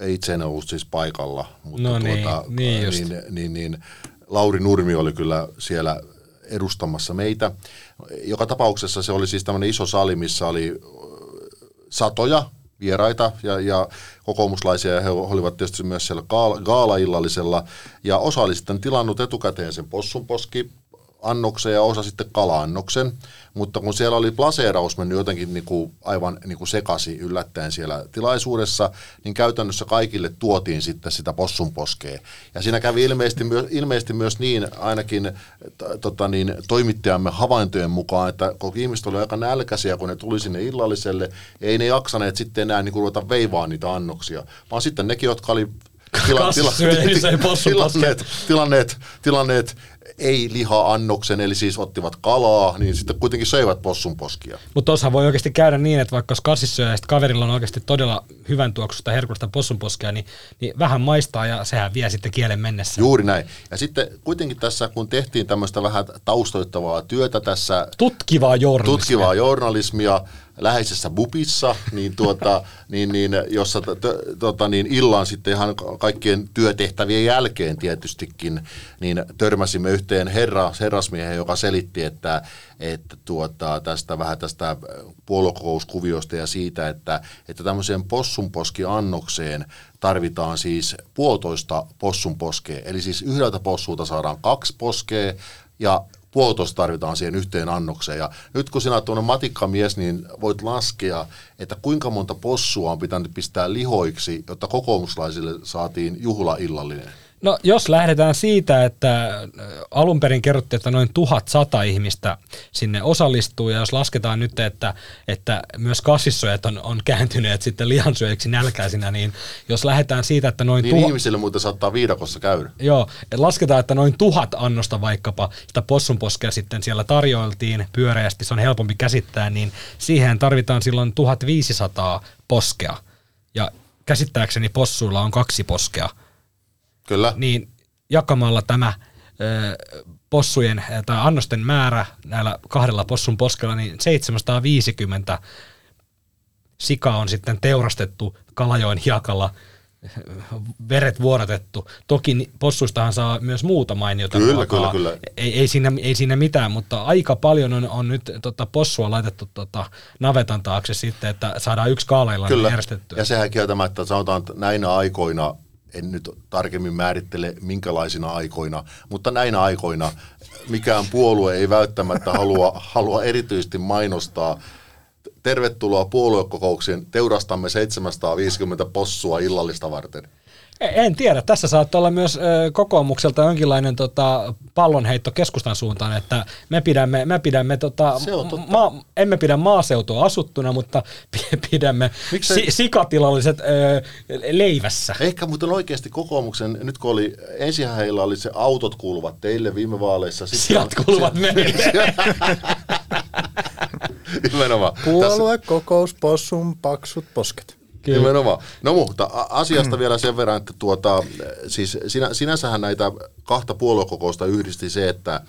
ei itse en ollut siis paikalla. Mutta No niin, tuota, niin just. niin, niin, niin, Lauri Nurmi oli kyllä siellä edustamassa meitä. Joka tapauksessa se oli siis tämmöinen iso sali, missä oli satoja vieraita ja, ja kokoomuslaisia, he olivat tietysti myös siellä gaala- gaala-illallisella, ja osa oli sitten tilannut etukäteen sen possunposki annoksen ja osa sitten kala-annoksen, mutta kun siellä oli plaseeraus mennyt jotenkin niin kuin aivan niin kuin sekasi yllättäen siellä tilaisuudessa, niin käytännössä kaikille tuotiin sitten sitä possunposkea. Ja siinä kävi ilmeisesti, myö, ilmeisesti myös niin, ainakin tota niin, toimittajamme havaintojen mukaan, että kun ihmiset oli aika nälkäisiä, kun ne tuli sinne illalliselle, ei ne jaksaneet sitten enää niin kuin ruveta veivaa niitä annoksia, vaan sitten nekin, jotka oli [LAUGHS] Kasvissyöjä, niin söi possunposkea. tilanneet, tilanneet, tilanneet ei liha-annoksen, eli siis ottivat kalaa, niin sitten kuitenkin söivät possunposkia. Mutta tuossahan voi oikeasti käydä niin, että vaikka jos ja kaverilla on oikeasti todella hyvän tuoksusta herkullista possunposkea, niin, niin vähän maistaa ja sehän vie sitten kielen mennessä. Juuri näin. Ja sitten kuitenkin tässä, kun tehtiin tämmöistä vähän taustoittavaa työtä tässä, Tutkivaa journalismia. tutkivaa journalismia läheisessä bupissa, niin, tuota, [LAUGHS] niin, niin, jossa t, t, tota, niin illan sitten ihan kaikkien työtehtävien jälkeen tietystikin, niin törmäsimme yhteen herra, herrasmiehen, joka selitti, että, että tuota, tästä vähän tästä puoluekokouskuviosta ja siitä, että, että tämmöiseen possunposkiannokseen tarvitaan siis puolitoista possunposkea. Eli siis yhdeltä possulta saadaan kaksi poskea ja puolitoista tarvitaan siihen yhteen annokseen. Ja nyt kun sinä olet tuonne matikkamies, niin voit laskea, että kuinka monta possua on pitänyt pistää lihoiksi, jotta kokoomuslaisille saatiin juhlaillallinen. No jos lähdetään siitä, että äh, alun perin kerrottiin, että noin 1100 ihmistä sinne osallistuu, ja jos lasketaan nyt, että, että myös kasvissyöjät on, on kääntyneet sitten lihansyöjiksi nälkäisinä, niin jos lähdetään siitä, että noin Niin tuha- ihmisille muuten saattaa viidakossa käydä. Joo, että lasketaan, että noin tuhat annosta vaikkapa sitä possunposkea sitten siellä tarjoiltiin pyöreästi, se on helpompi käsittää, niin siihen tarvitaan silloin 1500 poskea. Ja käsittääkseni possuilla on kaksi poskea. Kyllä. Niin jakamalla tämä ö, possujen tai annosten määrä näillä kahdella possun poskella, niin 750 sikaa on sitten teurastettu Kalajoen hiakalla veret vuodatettu. Toki possuistahan saa myös muuta mainiota Kyllä, ruokaa. kyllä, kyllä. Ei, ei, siinä, ei siinä mitään, mutta aika paljon on, on nyt tota, possua laitettu tota, navetan taakse sitten, että saadaan yksi kaaleilla Kyllä. järjestettyä. Ja sehän kieltämättä sanotaan että näinä aikoina en nyt tarkemmin määrittele minkälaisina aikoina, mutta näinä aikoina mikään puolue ei välttämättä halua, halua erityisesti mainostaa tervetuloa puoluekokouksien, teurastamme 750 possua illallista varten. En tiedä. Tässä saattaa olla myös kokoomukselta jonkinlainen tota, pallonheitto keskustan suuntaan, että me pidämme, me pidämme tota, Se ma, emme pidä maaseutua asuttuna, mutta pi- pidämme Miksei- si, sikatilalliset ö, leivässä. Ehkä muuten oikeasti kokoomuksen, nyt kun oli, ensinhän heillä oli se autot kuuluvat teille viime vaaleissa. Sijat kuuluvat meille. [LAUGHS] Nimenomaan. Tässä- Puoluekokous, possun, paksut posket. Kyllä. Nimenomaan. No mutta asiasta vielä sen verran, että tuota, siis sinä, sinänsähän näitä kahta puoluekokousta yhdisti se, että,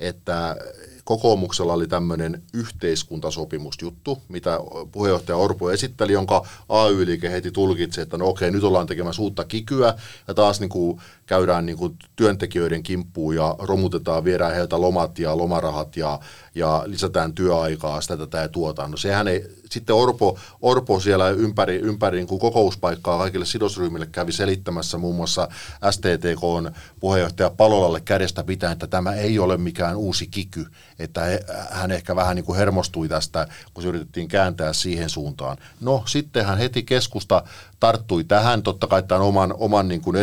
että kokoomuksella oli tämmöinen yhteiskuntasopimusjuttu, mitä puheenjohtaja Orpo esitteli, jonka AY-liike heti tulkitsi, että no okei, nyt ollaan tekemässä uutta kikyä, ja taas niin kuin käydään niin kuin työntekijöiden kimppuun ja romutetaan, viedään heiltä lomat ja lomarahat ja, ja lisätään työaikaa, sitä tätä ja tuota. No sehän ei, sitten Orpo, Orpo siellä ympäri, ympäri niin kuin kokouspaikkaa kaikille sidosryhmille kävi selittämässä muun muassa STTK puheenjohtaja Palolalle kädestä pitäen, että tämä ei ole mikään uusi kiky, että he, hän ehkä vähän niin kuin hermostui tästä, kun se yritettiin kääntää siihen suuntaan. No sitten hän heti keskusta tarttui tähän, totta kai tämän oman, oman niin kuin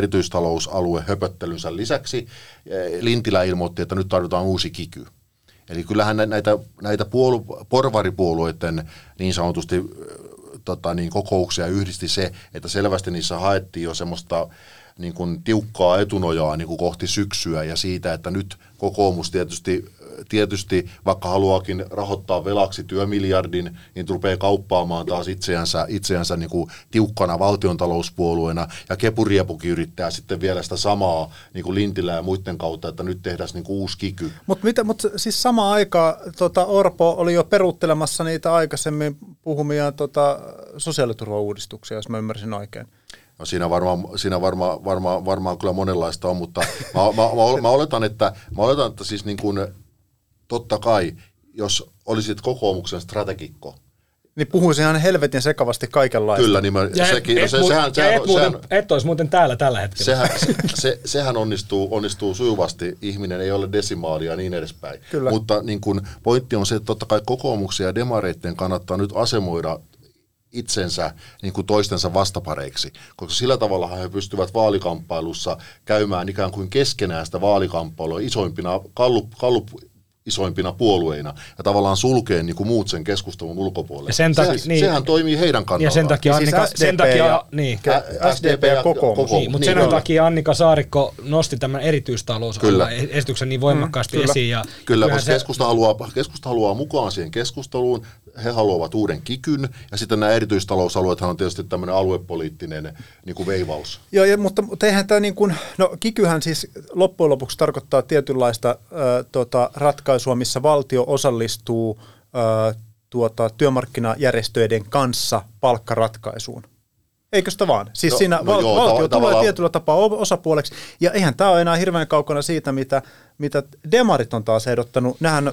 erityistalousalue höpöttelynsä lisäksi. Eh, Lintilä ilmoitti, että nyt tarvitaan uusi kiky. Eli kyllähän nä- näitä, näitä puolu, porvaripuolueiden niin sanotusti ö, tota, niin kokouksia yhdisti se, että selvästi niissä haettiin jo semmoista niin kuin tiukkaa etunojaa niin kuin kohti syksyä ja siitä, että nyt kokoomus tietysti, tietysti vaikka haluaakin rahoittaa velaksi työmiljardin, niin rupeaa kauppaamaan taas itseänsä, itseänsä niin kuin tiukkana valtiontalouspuolueena ja Kepuriepukin yrittää sitten vielä sitä samaa niin kuin Lintilä ja muiden kautta, että nyt tehdään niin uusi kiky. Mutta mut siis samaan aikaan tota Orpo oli jo peruuttelemassa niitä aikaisemmin puhumia tota, sosiaaliturvauudistuksia, jos mä ymmärsin oikein. No siinä varmaan, siinä varmaan, varmaan, varmaan kyllä monenlaista on, mutta [LAUGHS] mä, mä, mä, mä, oletan, että, mä oletan, että siis niin kuin, totta kai, jos olisit kokoomuksen strategikko, Niin puhuisin ihan helvetin sekavasti kaikenlaista. kyllä, niin mä, Ja sekin, no et, se, mu- sehän, sehän, et, muuten, sehän, et olisi muuten täällä tällä hetkellä. sehän, se, se, sehän onnistuu, onnistuu sujuvasti, ihminen ei ole desimaalia ja niin edespäin. Kyllä. Mutta niin kun, pointti on se, että totta kai kokoomuksen ja demareiden kannattaa nyt asemoida itsensä niin kuin toistensa vastapareiksi, koska sillä tavalla he pystyvät vaalikamppailussa käymään ikään kuin keskenään sitä vaalikamppailua isoimpina, kallup, kallup isoimpina puolueina ja tavallaan sulkee niin kuin muut sen keskustelun ulkopuolelle. Ja sen sehän, takia- niin. sehän toimii heidän kannaltaan. ja sen takia, Ja siis Annika, SDP sen takia, ja- niin. Ä- SDP ja kokoomus. Niin, mutta sen kyllä. takia Annika Saarikko nosti tämän erityistalousalueen Kyllä. esityksen niin voimakkaasti Mm, kyllä. esiin. Ja Kyllä, koska keskusta, haluaa, keskusta haluaa mukaan siihen keskusteluun, he haluavat uuden kikyn, ja sitten nämä erityistalousalueethan on tietysti tämmöinen aluepoliittinen niin kuin veivaus. Joo, ja, mutta, mutta eihän tämä niin kuin, no kikyhän siis loppujen lopuksi tarkoittaa tietynlaista ö, tota, ratkaisua, missä valtio osallistuu ö, tuota, työmarkkinajärjestöiden kanssa palkkaratkaisuun. Eikö sitä vaan? Siis No, siinä no val- joo, valtio tav- tulee tavallaan- tietyllä tapaa osapuoleksi, ja eihän tämä ole enää hirveän kaukana siitä, mitä, mitä demarit on taas ehdottanut. Nähän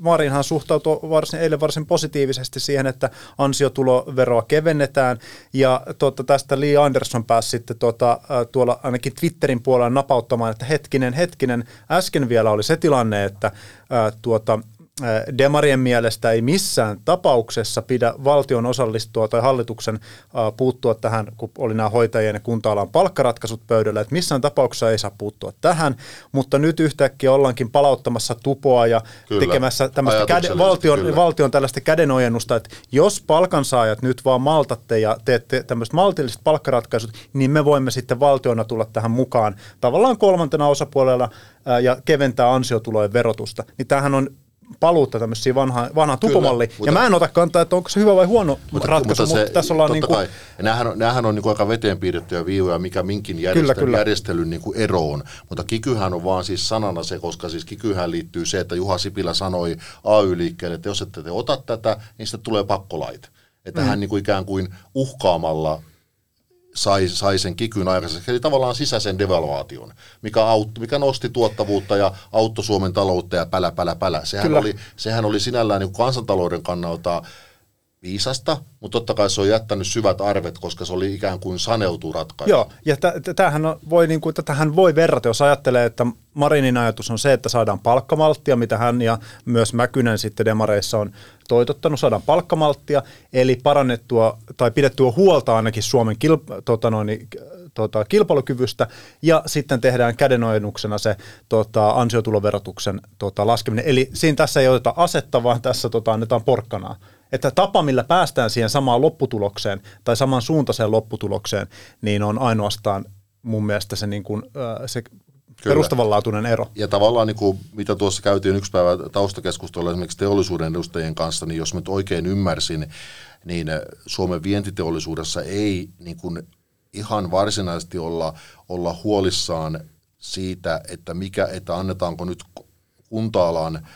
Marinhan suhtautui varsin, eilen varsin positiivisesti siihen, että ansiotuloveroa kevennetään, ja tuota, tästä Lee Anderson pääsi sitten tuota, tuolla ainakin Twitterin puolella napauttamaan, että hetkinen, hetkinen, äsken vielä oli se tilanne, että ö, tuota, Demarien mielestä ei missään tapauksessa pidä valtion osallistua tai hallituksen ö, puuttua tähän, kun oli nämä hoitajien ja kunta-alan palkkaratkaisut pöydällä, että missään tapauksessa ei saa puuttua tähän, mutta nyt yhtäkkiä ollaankin palauttamassa tupoa ja Kyllä, tekemässä tämmöistä käde, valtion, kyllä. valtion tällaista kädenojennusta, että jos palkansaajat nyt vaan maltatte ja teette tämmöiset maltilliset palkkaratkaisut, niin me voimme sitten valtiona tulla tähän mukaan tavallaan kolmantena osapuolella ää, ja keventää ansiotulojen verotusta. Niin tämähän on paluutta tämmöisiä vanhaan, vanhaan Kyllä, tupomalliin. mutta- Ja mä en ota kantaa, että onko se hyvä vai huono mutta, ratkaisu, mutta, se- mutta tässä ollaan niin kuin, kai. Ja näähän on, näähän on niin kuin aika veteen piirrettyjä viivoja, mikä minkin järjestelyn, kyllä. järjestelyn niin kuin eroon. Mutta kikyhän on vaan siis sanana se, koska siis kikyhän liittyy se, että Juha Sipilä sanoi AY-liikkeelle, että jos ette te ota tätä, niin sitten tulee pakkolait. Että mm. hän niin kuin ikään kuin uhkaamalla sai, sai sen kikyn aikaiseksi, eli tavallaan sisäisen devalvaation, mikä, autti, mikä nosti tuottavuutta ja auttoi Suomen taloutta ja pälä, pälä, pälä. Sehän, Kyllä. oli, sehän oli sinällään niin kansantalouden kannalta viisasta, mutta totta kai se on jättänyt syvät arvet, koska se oli ikään kuin saneutu ratkaisu. Joo, ja tämähän voi, niin kuin, tätähän voi verrata, jos ajattelee, että Marinin ajatus on se, että saadaan palkkamalttia, mitä hän ja myös Mäkynen sitten demareissa on toitottanut, saadaan palkkamalttia, eli parannettua tai pidettyä huolta ainakin Suomen kilp- tota noin, tota, kilpailukyvystä, ja sitten tehdään kädenojennuksena se tota, ansiotuloverotuksen tota, laskeminen. Eli siinä tässä ei oteta asetta, vaan tässä tota, annetaan porkkanaa että tapa, millä päästään siihen samaan lopputulokseen tai saman suuntaiseen lopputulokseen, niin on ainoastaan mun mielestä se, niin kuin, se perustavanlaatuinen ero. Ja tavallaan, niin kuin, mitä tuossa käytiin yksi päivä taustakeskustelua esimerkiksi teollisuuden edustajien kanssa, niin jos nyt oikein ymmärsin, niin Suomen vientiteollisuudessa ei niin kuin ihan varsinaisesti olla, olla huolissaan siitä, että, mikä, että annetaanko nyt kunta-alan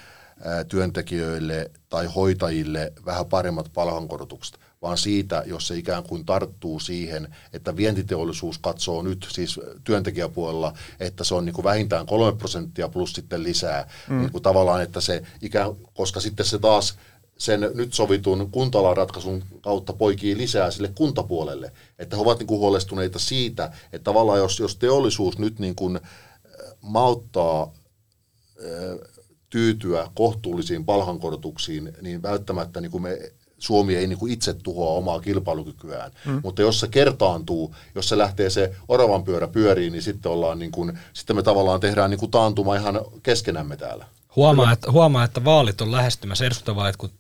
työntekijöille tai hoitajille vähän paremmat palkankorotukset, vaan siitä, jos se ikään kuin tarttuu siihen, että vientiteollisuus katsoo nyt siis työntekijäpuolella, että se on niin kuin vähintään kolme prosenttia plus sitten lisää. Mm. Niin kuin tavallaan, että se ikään, koska sitten se taas sen nyt sovitun kuntalaaratkaisun kautta poikii lisää sille kuntapuolelle. Että he ovat niin kuin huolestuneita siitä, että tavallaan jos, jos teollisuus nyt niin kuin malttaa tyytyä kohtuullisiin palhankorotuksiin, niin välttämättä niin kuin me Suomi ei niin kuin itse tuhoa omaa kilpailukykyään. Mm. Mutta jos se kertaantuu, jos se lähtee se oravan pyörä pyöriin, niin sitten, ollaan niin kuin, sitten me tavallaan tehdään niin kuin taantuma ihan keskenämme täällä. Huomaa, että, huomaa, että vaalit on lähestymässä, eduskuntavaalit, kun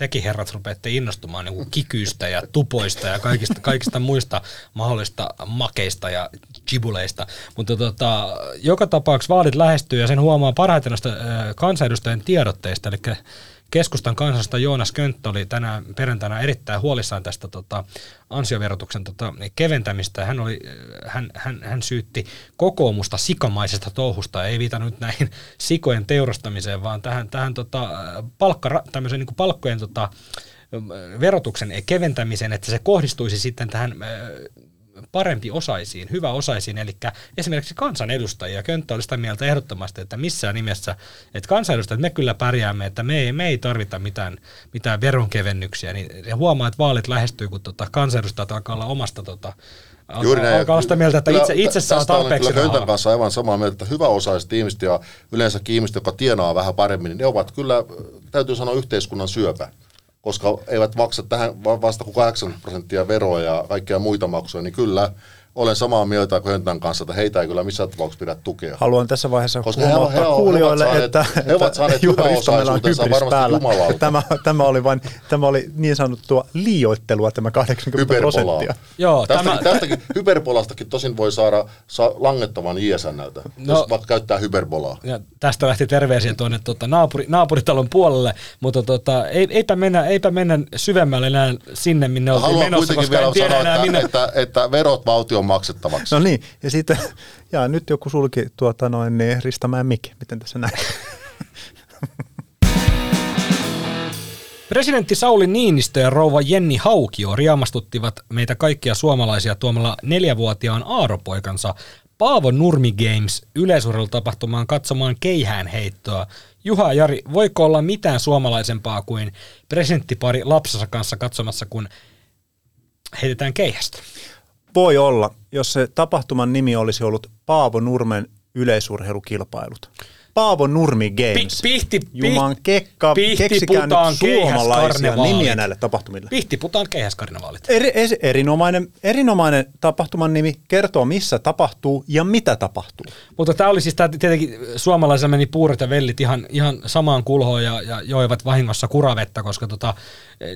tekin herrat rupeatte innostumaan niin kikyistä ja tupoista ja kaikista, kaikista muista mahdollista makeista ja jibuleista. Mutta tota, joka tapauksessa vaalit lähestyy ja sen huomaa parhaiten noista kansanedustajien tiedotteista, eli keskustan kansasta Joonas Könttö oli tänään perjantaina erittäin huolissaan tästä tota, ansioverotuksen tota, keventämistä. Hän, oli, hän, hän, hän syytti kokoomusta sikamaisesta touhusta, ei viitannut näihin [LAUGHS] sikojen teurastamiseen, vaan tähän, tähän tota, palkka, tämmöisen niin palkkojen tota, verotuksen keventämiseen, että se kohdistuisi sitten tähän parempi osaisiin, hyvä osaisiin, eli esimerkiksi kansanedustajia. Könttä oli sitä mieltä ehdottomasti, että missään nimessä, että kansanedustajat me kyllä pärjäämme, että me ei, me ei tarvita mitään, mitään veronkevennyksiä. Niin, ja huomaa, että vaalit lähestyy, kun tota, kansanedustajat alkaa olla omasta tota, Juuri näin. Alkaa sitä mieltä, että itse, itse saa tarpeeksi kyllä Köntän kanssa aivan samaa mieltä, että hyvä osaiset ihmiset ja yleensä ihmiset, jotka tienaa vähän paremmin, niin ne ovat kyllä, täytyy sanoa, yhteiskunnan syöpä koska eivät maksa tähän vasta kuin 80 prosenttia veroa ja kaikkia muita maksuja, niin kyllä olen samaa mieltä Höntän kanssa, että heitä ei kyllä missään tapauksessa pidä tukea. Haluan tässä vaiheessa Koska huomauttaa he, he, kuulijoille, he että, he ovat saaneet hyvä varmasti päällä. Tämä, tämä, oli vain, tämä oli niin sanottua liioittelua tämä 80 prosenttia. Joo, Tästä, tämä... Tästäkin hyperpolastakin tosin voi saada saa langettavan ISNltä, no, jos vaikka käyttää hyperbolaa. Ja tästä lähti terveisiä tuonne tuota, naapuri, naapuritalon puolelle, mutta tuota, ei, eipä, mennä, eipä mennä syvemmälle enää sinne, minne oltiin Haluan menossa, koska en tiedä sanoa, enää että, minne... että, että verot valtio valtion maksettavaksi. No niin, ja sitten, [LAUGHS] ja nyt joku sulki tuota noin niin Ristamäen Mikki, miten tässä näin? [LAUGHS] Presidentti Sauli Niinistö ja rouva Jenni Haukio riamastuttivat meitä kaikkia suomalaisia tuomalla neljävuotiaan aaropoikansa Paavo Nurmi Games yleisurheilutapahtumaan katsomaan keihään heittoa. Juha ja Jari, voiko olla mitään suomalaisempaa kuin presidenttipari lapsensa kanssa katsomassa, kun heitetään keihästä? Voi olla, jos se tapahtuman nimi olisi ollut Paavo Nurmen yleisurheilukilpailut. Paavo Nurmi Games. Pihti, Juman kekka, keksikää nyt suomalaisia nimiä näille tapahtumille. Pihtiputaan keihäskarnevaalit. Eri, eri, erinomainen, erinomainen tapahtuman nimi kertoo, missä tapahtuu ja mitä tapahtuu. Mutta tämä oli siis, tää, tietenkin suomalaisilla meni puurot ja vellit ihan, ihan samaan kulhoon ja, ja joivat vahingossa kuravettä, koska tota,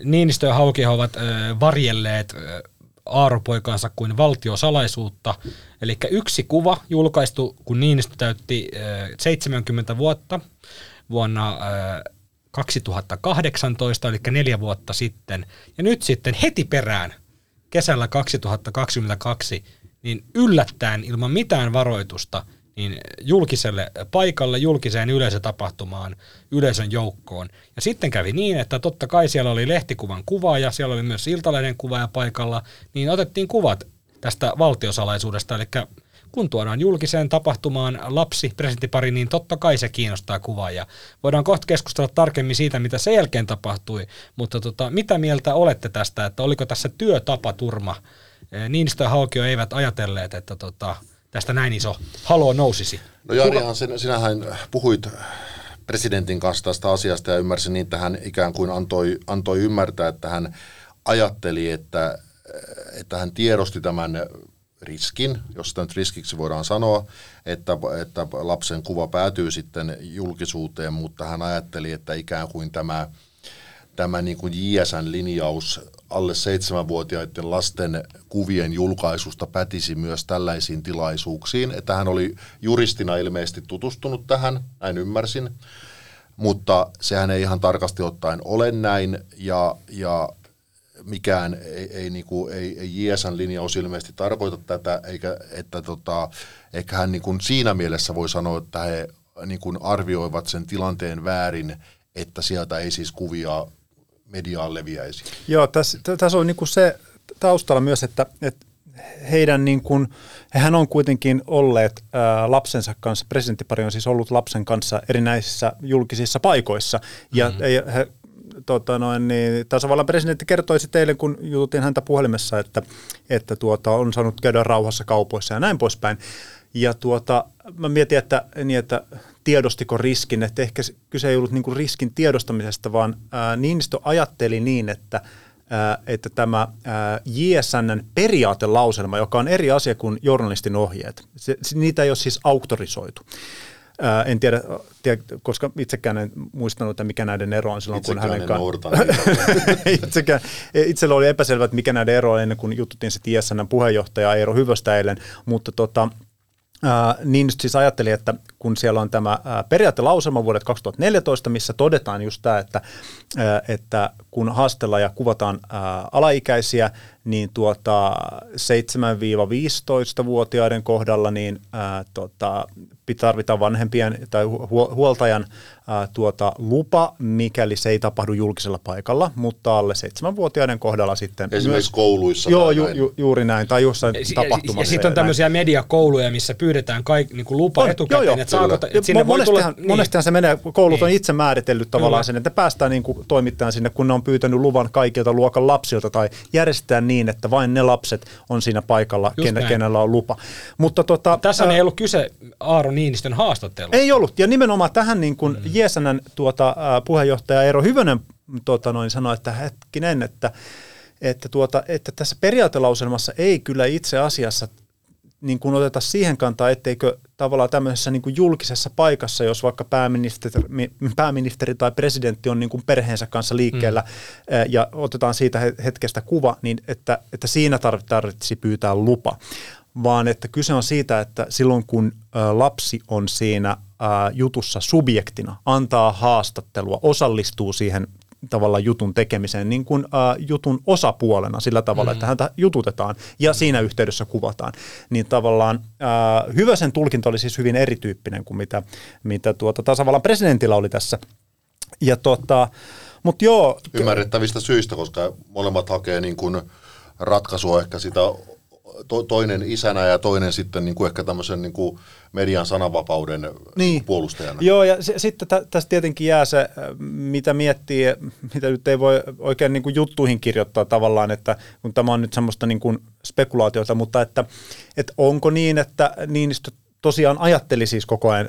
Niinistö ja Hauki ovat äh, varjelleet äh, aaropoikansa kuin valtiosalaisuutta. Eli yksi kuva julkaistu, kun Niinistö täytti 70 vuotta vuonna 2018, eli neljä vuotta sitten. Ja nyt sitten heti perään kesällä 2022, niin yllättäen ilman mitään varoitusta niin julkiselle paikalle, julkiseen yleisötapahtumaan, yleisön joukkoon. Ja sitten kävi niin, että totta kai siellä oli lehtikuvan kuva ja siellä oli myös Iltalehden kuvaaja paikalla, niin otettiin kuvat tästä valtiosalaisuudesta, eli kun tuodaan julkiseen tapahtumaan lapsi, presidenttipari, niin totta kai se kiinnostaa kuvaa. Ja voidaan kohta keskustella tarkemmin siitä, mitä sen jälkeen tapahtui, mutta tota, mitä mieltä olette tästä, että oliko tässä työtapaturma? Niinistö ja Haukio eivät ajatelleet, että tota, tästä näin iso halo nousisi. No Jarihan, sinä, sinähän puhuit presidentin kanssa tästä asiasta ja ymmärsin niin, että hän ikään kuin antoi, antoi ymmärtää, että hän ajatteli, että, että hän tiedosti tämän riskin, jos sitä nyt riskiksi voidaan sanoa, että, että lapsen kuva päätyy sitten julkisuuteen, mutta hän ajatteli, että ikään kuin tämä, tämä niin kuin JSN linjaus alle seitsemänvuotiaiden lasten kuvien julkaisusta pätisi myös tällaisiin tilaisuuksiin, että hän oli juristina ilmeisesti tutustunut tähän, näin ymmärsin, mutta sehän ei ihan tarkasti ottaen ole näin, ja, ja mikään ei, ei, niinku, ei, ei JSN linjaus ilmeisesti tarkoita tätä, eikä että tota, ehkä hän niinku siinä mielessä voi sanoa, että he niinku arvioivat sen tilanteen väärin, että sieltä ei siis kuvia mediaan leviäisi. Joo, tässä, tässä on niinku se taustalla myös, että, että heidän niin kuin, hehän on kuitenkin olleet ää, lapsensa kanssa, presidenttipari on siis ollut lapsen kanssa erinäisissä julkisissa paikoissa, ja mm-hmm. he tota noin, niin, tasavallan presidentti kertoisi teille, kun jututin häntä puhelimessa, että, että tuota, on saanut käydä rauhassa kaupoissa ja näin poispäin. Ja tuota, mä mietin, että, niin, että tiedostiko riskin, että ehkä kyse ei ollut niin kuin riskin tiedostamisesta, vaan ää, Niinistö ajatteli niin, että ää, että tämä ää, JSNn periaatelauselma, joka on eri asia kuin journalistin ohjeet, se, niitä ei ole siis auktorisoitu. Ää, en tiedä, tiedä, koska itsekään en muistanut, että mikä näiden ero on silloin, itsekään kun hänen kanssa... [LAUGHS] itsekään, itsellä oli epäselvä, että mikä näiden ero on ennen kuin jututin sitten ISNn puheenjohtaja Eero Hyvöstä eilen, mutta tota, niin siis ajatteli, että kun siellä on tämä periaattelauselma vuodet 2014, missä todetaan just tämä, että, että kun haastellaan ja kuvataan alaikäisiä, niin tuota 7-15-vuotiaiden kohdalla niin ää, tota, tarvitaan vanhempien tai huoltajan ää, tuota, lupa, mikäli se ei tapahdu julkisella paikalla, mutta alle 7-vuotiaiden kohdalla sitten Esimerkiksi myös, kouluissa. Joo, ju, ju, juuri näin, tai jossain ja, tapahtumassa. Ja, ja sitten on tämmöisiä mediakouluja, missä pyydetään kaik, niin kuin lupa on, etukäteen, joo, joo, että, saako, että sinne voi tulla... Niin. Monestihan se menee, koulut niin. on itse määritellyt tavallaan kyllä. sen, että päästään niin kuin toimittajan sinne, kun ne on pyytänyt luvan kaikilta luokan lapsilta, tai järjestetään niin, että vain ne lapset on siinä paikalla, ken, kenellä on lupa. Mutta tota, Tässä ää, ei ollut kyse Aaro Niinistön haastattelusta. Ei ollut, ja nimenomaan tähän niin kuin mm. JSNn tuota, puheenjohtaja Eero Hyvönen tuota, noin sanoi, että hetkinen, että, että, tuota, että tässä periaatelauselmassa ei kyllä itse asiassa niin kuin oteta siihen kantaa, etteikö tavallaan tämmöisessä niin kuin julkisessa paikassa, jos vaikka pääministeri, pääministeri tai presidentti on niin kuin perheensä kanssa liikkeellä mm. ja otetaan siitä hetkestä kuva, niin että, että siinä tarvitsisi pyytää lupa vaan että kyse on siitä, että silloin kun lapsi on siinä jutussa subjektina, antaa haastattelua, osallistuu siihen tavallaan jutun tekemiseen niin kuin ä, jutun osapuolena sillä tavalla, mm. että häntä jututetaan ja siinä yhteydessä kuvataan. Niin tavallaan ä, Hyväsen tulkinta oli siis hyvin erityyppinen kuin mitä, mitä tuota, tasavallan presidentillä oli tässä. Ja tota, mut joo. Ymmärrettävistä syistä, koska molemmat hakee niin kuin ratkaisua ehkä sitä to, toinen isänä ja toinen sitten niin kuin ehkä tämmöisen niin kuin median sananvapauden niin. puolustajana. Joo, ja s- sitten tä- tässä tietenkin jää se, mitä miettii, mitä nyt ei voi oikein niin kuin juttuihin kirjoittaa tavallaan, että kun tämä on nyt semmoista niin kuin spekulaatiota, mutta että, että onko niin, että Niinistö tosiaan ajatteli siis koko ajan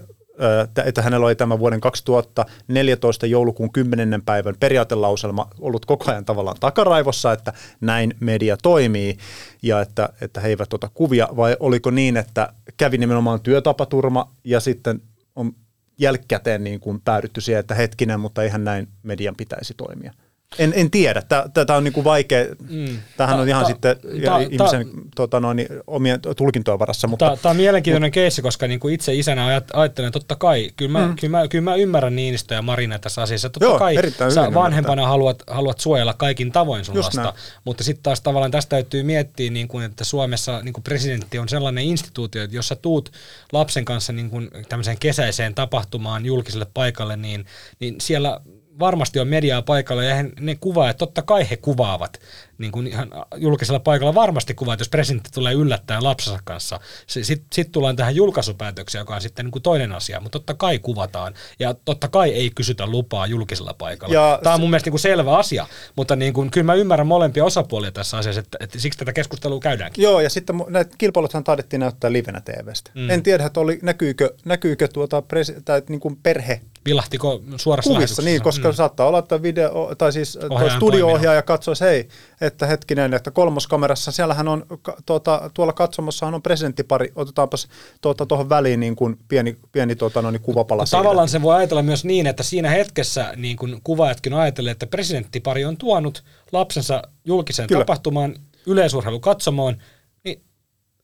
että hänellä oli tämä vuoden 2014 joulukuun 10. päivän periaatelauselma ollut koko ajan tavallaan takaraivossa, että näin media toimii ja että, että he eivät ota kuvia, vai oliko niin, että kävi nimenomaan työtapaturma ja sitten on jälkikäteen niin kuin päädytty siihen, että hetkinen, mutta eihän näin median pitäisi toimia. En, en tiedä. Tätä on niin kuin vaikea. Mm. Tämähän ta, on ihan ta, sitten ta, ihmisen ta, tota noin, omien tulkintojen varassa. Mutta, Tämä on mielenkiintoinen mutta, keissi, koska niin kuin itse isänä ajattelen, että totta kai, kyllä mä, mm. kyllä mä, kyllä mä ymmärrän Niinistö ja Marina tässä asiassa. Totta Joo, kai sä vanhempana haluat, haluat suojella kaikin tavoin sun lasta, mutta sitten taas tavallaan tästä täytyy miettiä, niin kuin, että Suomessa niin kuin presidentti on sellainen instituutio, että jos sä tuut lapsen kanssa niin kuin tämmöiseen kesäiseen tapahtumaan julkiselle paikalle, niin, niin siellä varmasti on mediaa paikalla ja he, ne kuvaajat, totta kai he kuvaavat niin kuin ihan julkisella paikalla varmasti kuvaat, jos presidentti tulee yllättäen lapsensa kanssa. Sitten sit tullaan tähän julkaisupäätökseen, joka on sitten niin kuin toinen asia, mutta totta kai kuvataan ja totta kai ei kysytä lupaa julkisella paikalla. Ja Tämä on mun mielestä niin kuin selvä asia, mutta niin kuin, kyllä mä ymmärrän molempia osapuolia tässä asiassa, että, että siksi tätä keskustelua käydäänkin. Joo, ja sitten näitä kilpailuthan taidettiin näyttää livenä TVstä. Mm. En tiedä, että oli, näkyykö, näkyykö tuota presi- tai niin kuin perhe Vilahtiko suorassa Kuvissa, niin, koska mm. saattaa olla, että video, tai siis studio-ohjaaja katsoisi, hei, että hetkinen, että kolmoskamerassa, siellähän on, tuota, tuolla katsomossahan on presidenttipari, otetaanpas tuota, tuohon väliin niin kuin pieni, pieni tuota, no, niin kuvapala no, Tavallaan se voi ajatella myös niin, että siinä hetkessä niin kuin kuvaajatkin on ajatelleet, että presidenttipari on tuonut lapsensa julkiseen Kyllä. tapahtumaan yleisurheilukatsomoon, niin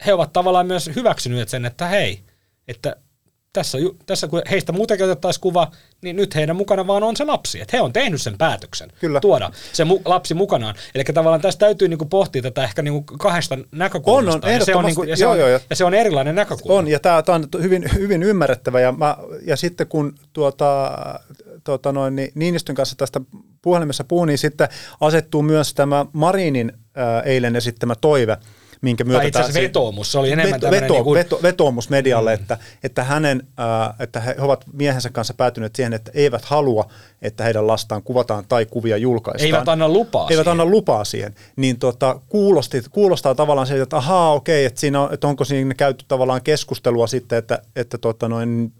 he ovat tavallaan myös hyväksyneet sen, että hei, että tässä, tässä kun heistä muutenkin otettaisiin kuva, niin nyt heidän mukana vaan on se lapsi. Että he on tehnyt sen päätöksen Kyllä. tuoda se mu- lapsi mukanaan. Eli tavallaan tässä täytyy niinku pohtia tätä ehkä niinku kahdesta näkökulmasta. On, on, ja se on, niinku, ja, se joo, on, joo, ja se on erilainen näkökulma. On, ja tämä on hyvin, hyvin ymmärrettävä. Ja, mä, ja sitten kun tuota, tuota noin, niin Niinistön kanssa tästä puhelimessa puhun, niin sitten asettuu myös tämä Marinin ää, eilen esittämä toive – minkä myötä... Tai itse asiassa vetoomus, se oli enemmän veto, veto, niin kuin... veto, vetoomus medialle, mm. että, että, hänen, äh, että he ovat miehensä kanssa päätyneet siihen, että eivät halua, että heidän lastaan kuvataan tai kuvia julkaistaan. Eivät anna lupaa Eivät siihen. anna lupaa siihen. Niin tota, kuulosti, kuulostaa tavallaan se, että ahaa, okei, että, siinä on, että onko siinä käyty tavallaan keskustelua sitten, että, että tota noin,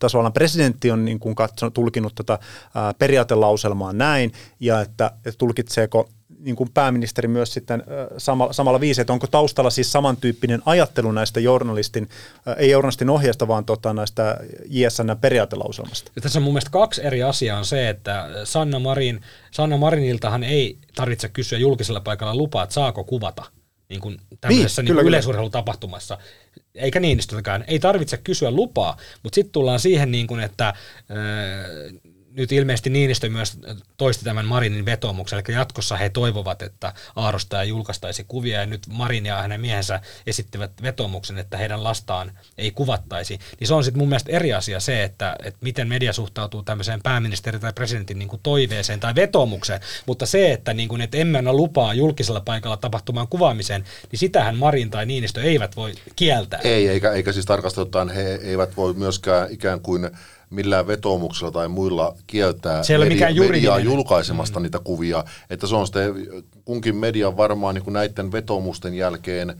tasolla presidentti on niin kuin katsonut, tulkinut tätä ää, periaatelauselmaa näin, ja että, että tulkitseeko niin kuin pääministeri myös sitten samalla, samalla viisi, että onko taustalla siis samantyyppinen ajattelu näistä journalistin, ei journalistin ohjeesta, vaan tota näistä JSN periaatelauselmasta. Ja tässä on mun mielestä kaksi eri asiaa. On se, että Sanna, Marin, Sanna Mariniltahan ei tarvitse kysyä julkisella paikalla lupaa, että saako kuvata niin kuin tämmöisessä niin, niin yleisurheilutapahtumassa, eikä Niinistöltäkään, ei tarvitse kysyä lupaa, mutta sitten tullaan siihen, niin kuin, että nyt ilmeisesti Niinistö myös toisti tämän Marinin vetomuksen, eli jatkossa he toivovat, että Aarosta julkaistaisi kuvia, ja nyt Marin ja hänen miehensä esittivät vetomuksen, että heidän lastaan ei kuvattaisi. Niin se on sitten mun mielestä eri asia se, että, että miten media suhtautuu tämmöiseen pääministeri- tai presidentin niin kuin toiveeseen tai vetomukseen, mutta se, että, niin kuin, että emme anna lupaa julkisella paikalla tapahtumaan kuvaamiseen, niin sitähän Marin tai Niinistö eivät voi kieltää. Ei, eikä, eikä siis tarkasteltaan he eivät voi myöskään ikään kuin millään vetoomuksella tai muilla kieltää media, mediaa julkaisemasta mm. niitä kuvia. Että se on sitten kunkin median varmaan niin kuin näiden vetoomusten jälkeen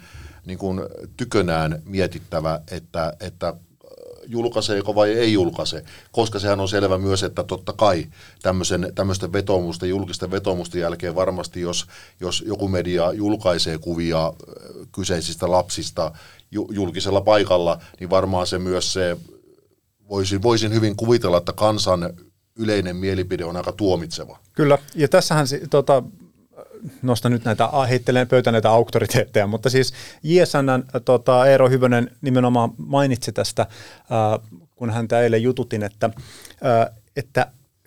niin kuin tykönään mietittävä, että, että julkaiseeko vai ei julkaise, koska sehän on selvä myös, että totta kai tämmöisen, tämmöisten vetoomusten, julkisten vetoomusten jälkeen varmasti, jos, jos joku media julkaisee kuvia kyseisistä lapsista julkisella paikalla, niin varmaan se myös se voisin, voisin hyvin kuvitella, että kansan yleinen mielipide on aika tuomitseva. Kyllä, ja tässähän tota, nostan nyt näitä, heittelen pöytä näitä auktoriteetteja, mutta siis JSN, tota, Eero Hyvönen nimenomaan mainitsi tästä, äh, kun häntä eilen jututin, että, äh, että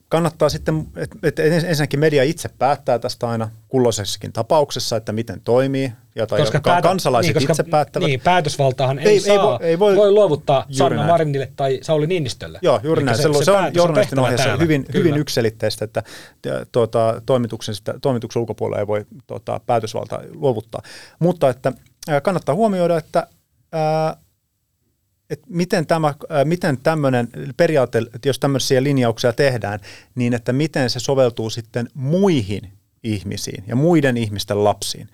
kannattaa sitten, että ensinnäkin media itse päättää tästä aina kulloisessakin tapauksessa, että miten toimii, ja tai koska päätä, kansalaiset niin, koska, itse päättävät. Niin, päätösvaltaahan ei, ei, saa, ei, voi, ei voi, voi luovuttaa Sanna. Marinille tai Sauli Niinistölle. Joo, juuri näin. Se, se, se, on journalistin ohjeessa hyvin, hyvin ykselitteistä, että tuota, toimituksen, toimituksen ulkopuolella ei voi tuota, päätösvaltaa luovuttaa. Mutta että kannattaa huomioida, että ää, että miten, tämä, miten tämmöinen periaate, että jos tämmöisiä linjauksia tehdään, niin että miten se soveltuu sitten muihin ihmisiin ja muiden ihmisten lapsiin.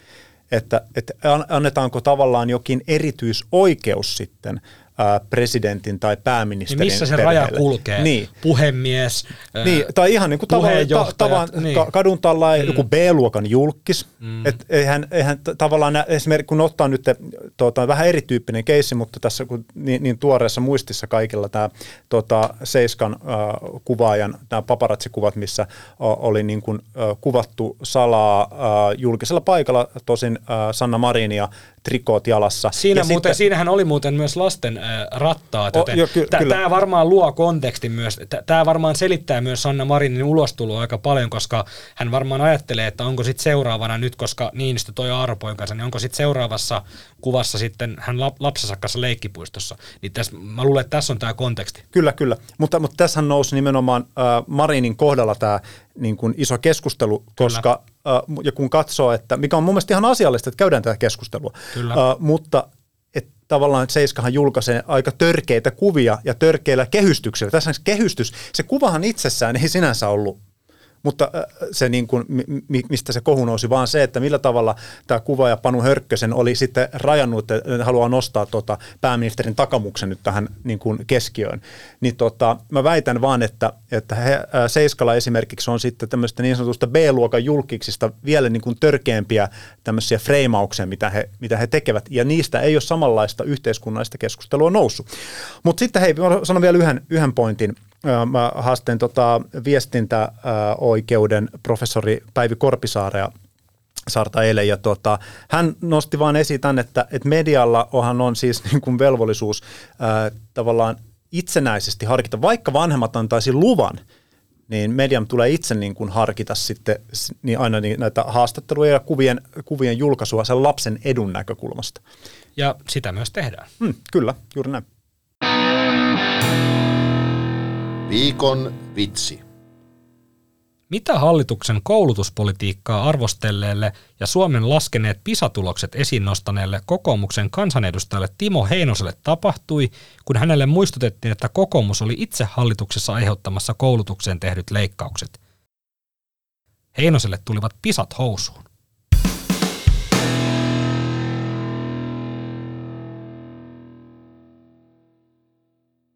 Että, että annetaanko tavallaan jokin erityisoikeus sitten presidentin tai pääministerin niin missä se perheelle. raja kulkee? Niin. Puhemies, niin, tai ihan niin kuin tavan, ta, tavan, niin. kadun tällä mm. joku B-luokan julkis. Mm. Et eihän, eihän tavallaan esimerkiksi kun ottaa nyt tuota, vähän erityyppinen keissi, mutta tässä kun niin, niin tuoreessa muistissa kaikilla tämä tuota, Seiskan äh, kuvaajan nämä paparatsikuvat, missä äh, oli niin kuin, äh, kuvattu salaa äh, julkisella paikalla, tosin äh, Sanna Marinia trikoot jalassa. Siinä ja muuten, siinähän oli muuten myös lasten äh, rattaat, joten jo, ky- kyllä. tämä varmaan luo kontekstin myös. Tämä varmaan selittää myös Sanna Marinin ulostuloa aika paljon, koska hän varmaan ajattelee, että onko sitten seuraavana nyt, koska Niinistö toi Arpoin kanssa, niin onko sitten seuraavassa kuvassa sitten hän lap- lapsensa kanssa leikkipuistossa. Niin tässä, mä luulen, että tässä on tämä konteksti. Kyllä, kyllä. Mutta, mutta tässähän nousi nimenomaan äh, Marinin kohdalla tämä niin kuin iso keskustelu, koska äh, ja kun katsoo, että mikä on mun mielestä ihan asiallista, että käydään tätä keskustelua, Kyllä. Äh, mutta että tavallaan Seiskahan julkaisee aika törkeitä kuvia ja törkeillä kehystyksillä. Tässä kehystys, se kuvahan itsessään ei sinänsä ollut mutta äh, se niin kuin, mi- mistä se kohu nousi, vaan se, että millä tavalla tämä kuvaaja Panu Hörkkösen oli sitten rajannut, että haluaa nostaa tota pääministerin takamuksen nyt tähän niin kuin keskiöön. Niin tota, mä väitän vaan, että, että he, äh, Seiskala esimerkiksi on sitten tämmöistä niin sanotusta B-luokan julkiksista vielä niin kuin törkeämpiä tämmöisiä freimauksia, mitä he, mitä he tekevät, ja niistä ei ole samanlaista yhteiskunnallista keskustelua noussut. Mutta sitten hei, sanon vielä yhden, yhden pointin. Mä haastin tota viestintäoikeuden professori Päivi Korpisaarea Sarta eilen, ja tota, hän nosti vain esiin tämän, että, että medialla onhan on siis [LAUGHS] niin kuin velvollisuus ää, tavallaan itsenäisesti harkita, vaikka vanhemmat antaisi luvan, niin median tulee itse niin kuin harkita sitten niin aina niin näitä haastatteluja ja kuvien, kuvien julkaisua sen lapsen edun näkökulmasta. Ja sitä myös tehdään. Hmm, kyllä, juuri näin. Viikon vitsi. Mitä hallituksen koulutuspolitiikkaa arvostelleelle ja Suomen laskeneet pisatulokset esiin nostaneelle kokoomuksen kansanedustajalle Timo Heinoselle tapahtui, kun hänelle muistutettiin, että kokoomus oli itse hallituksessa aiheuttamassa koulutukseen tehdyt leikkaukset? Heinoselle tulivat pisat housuun.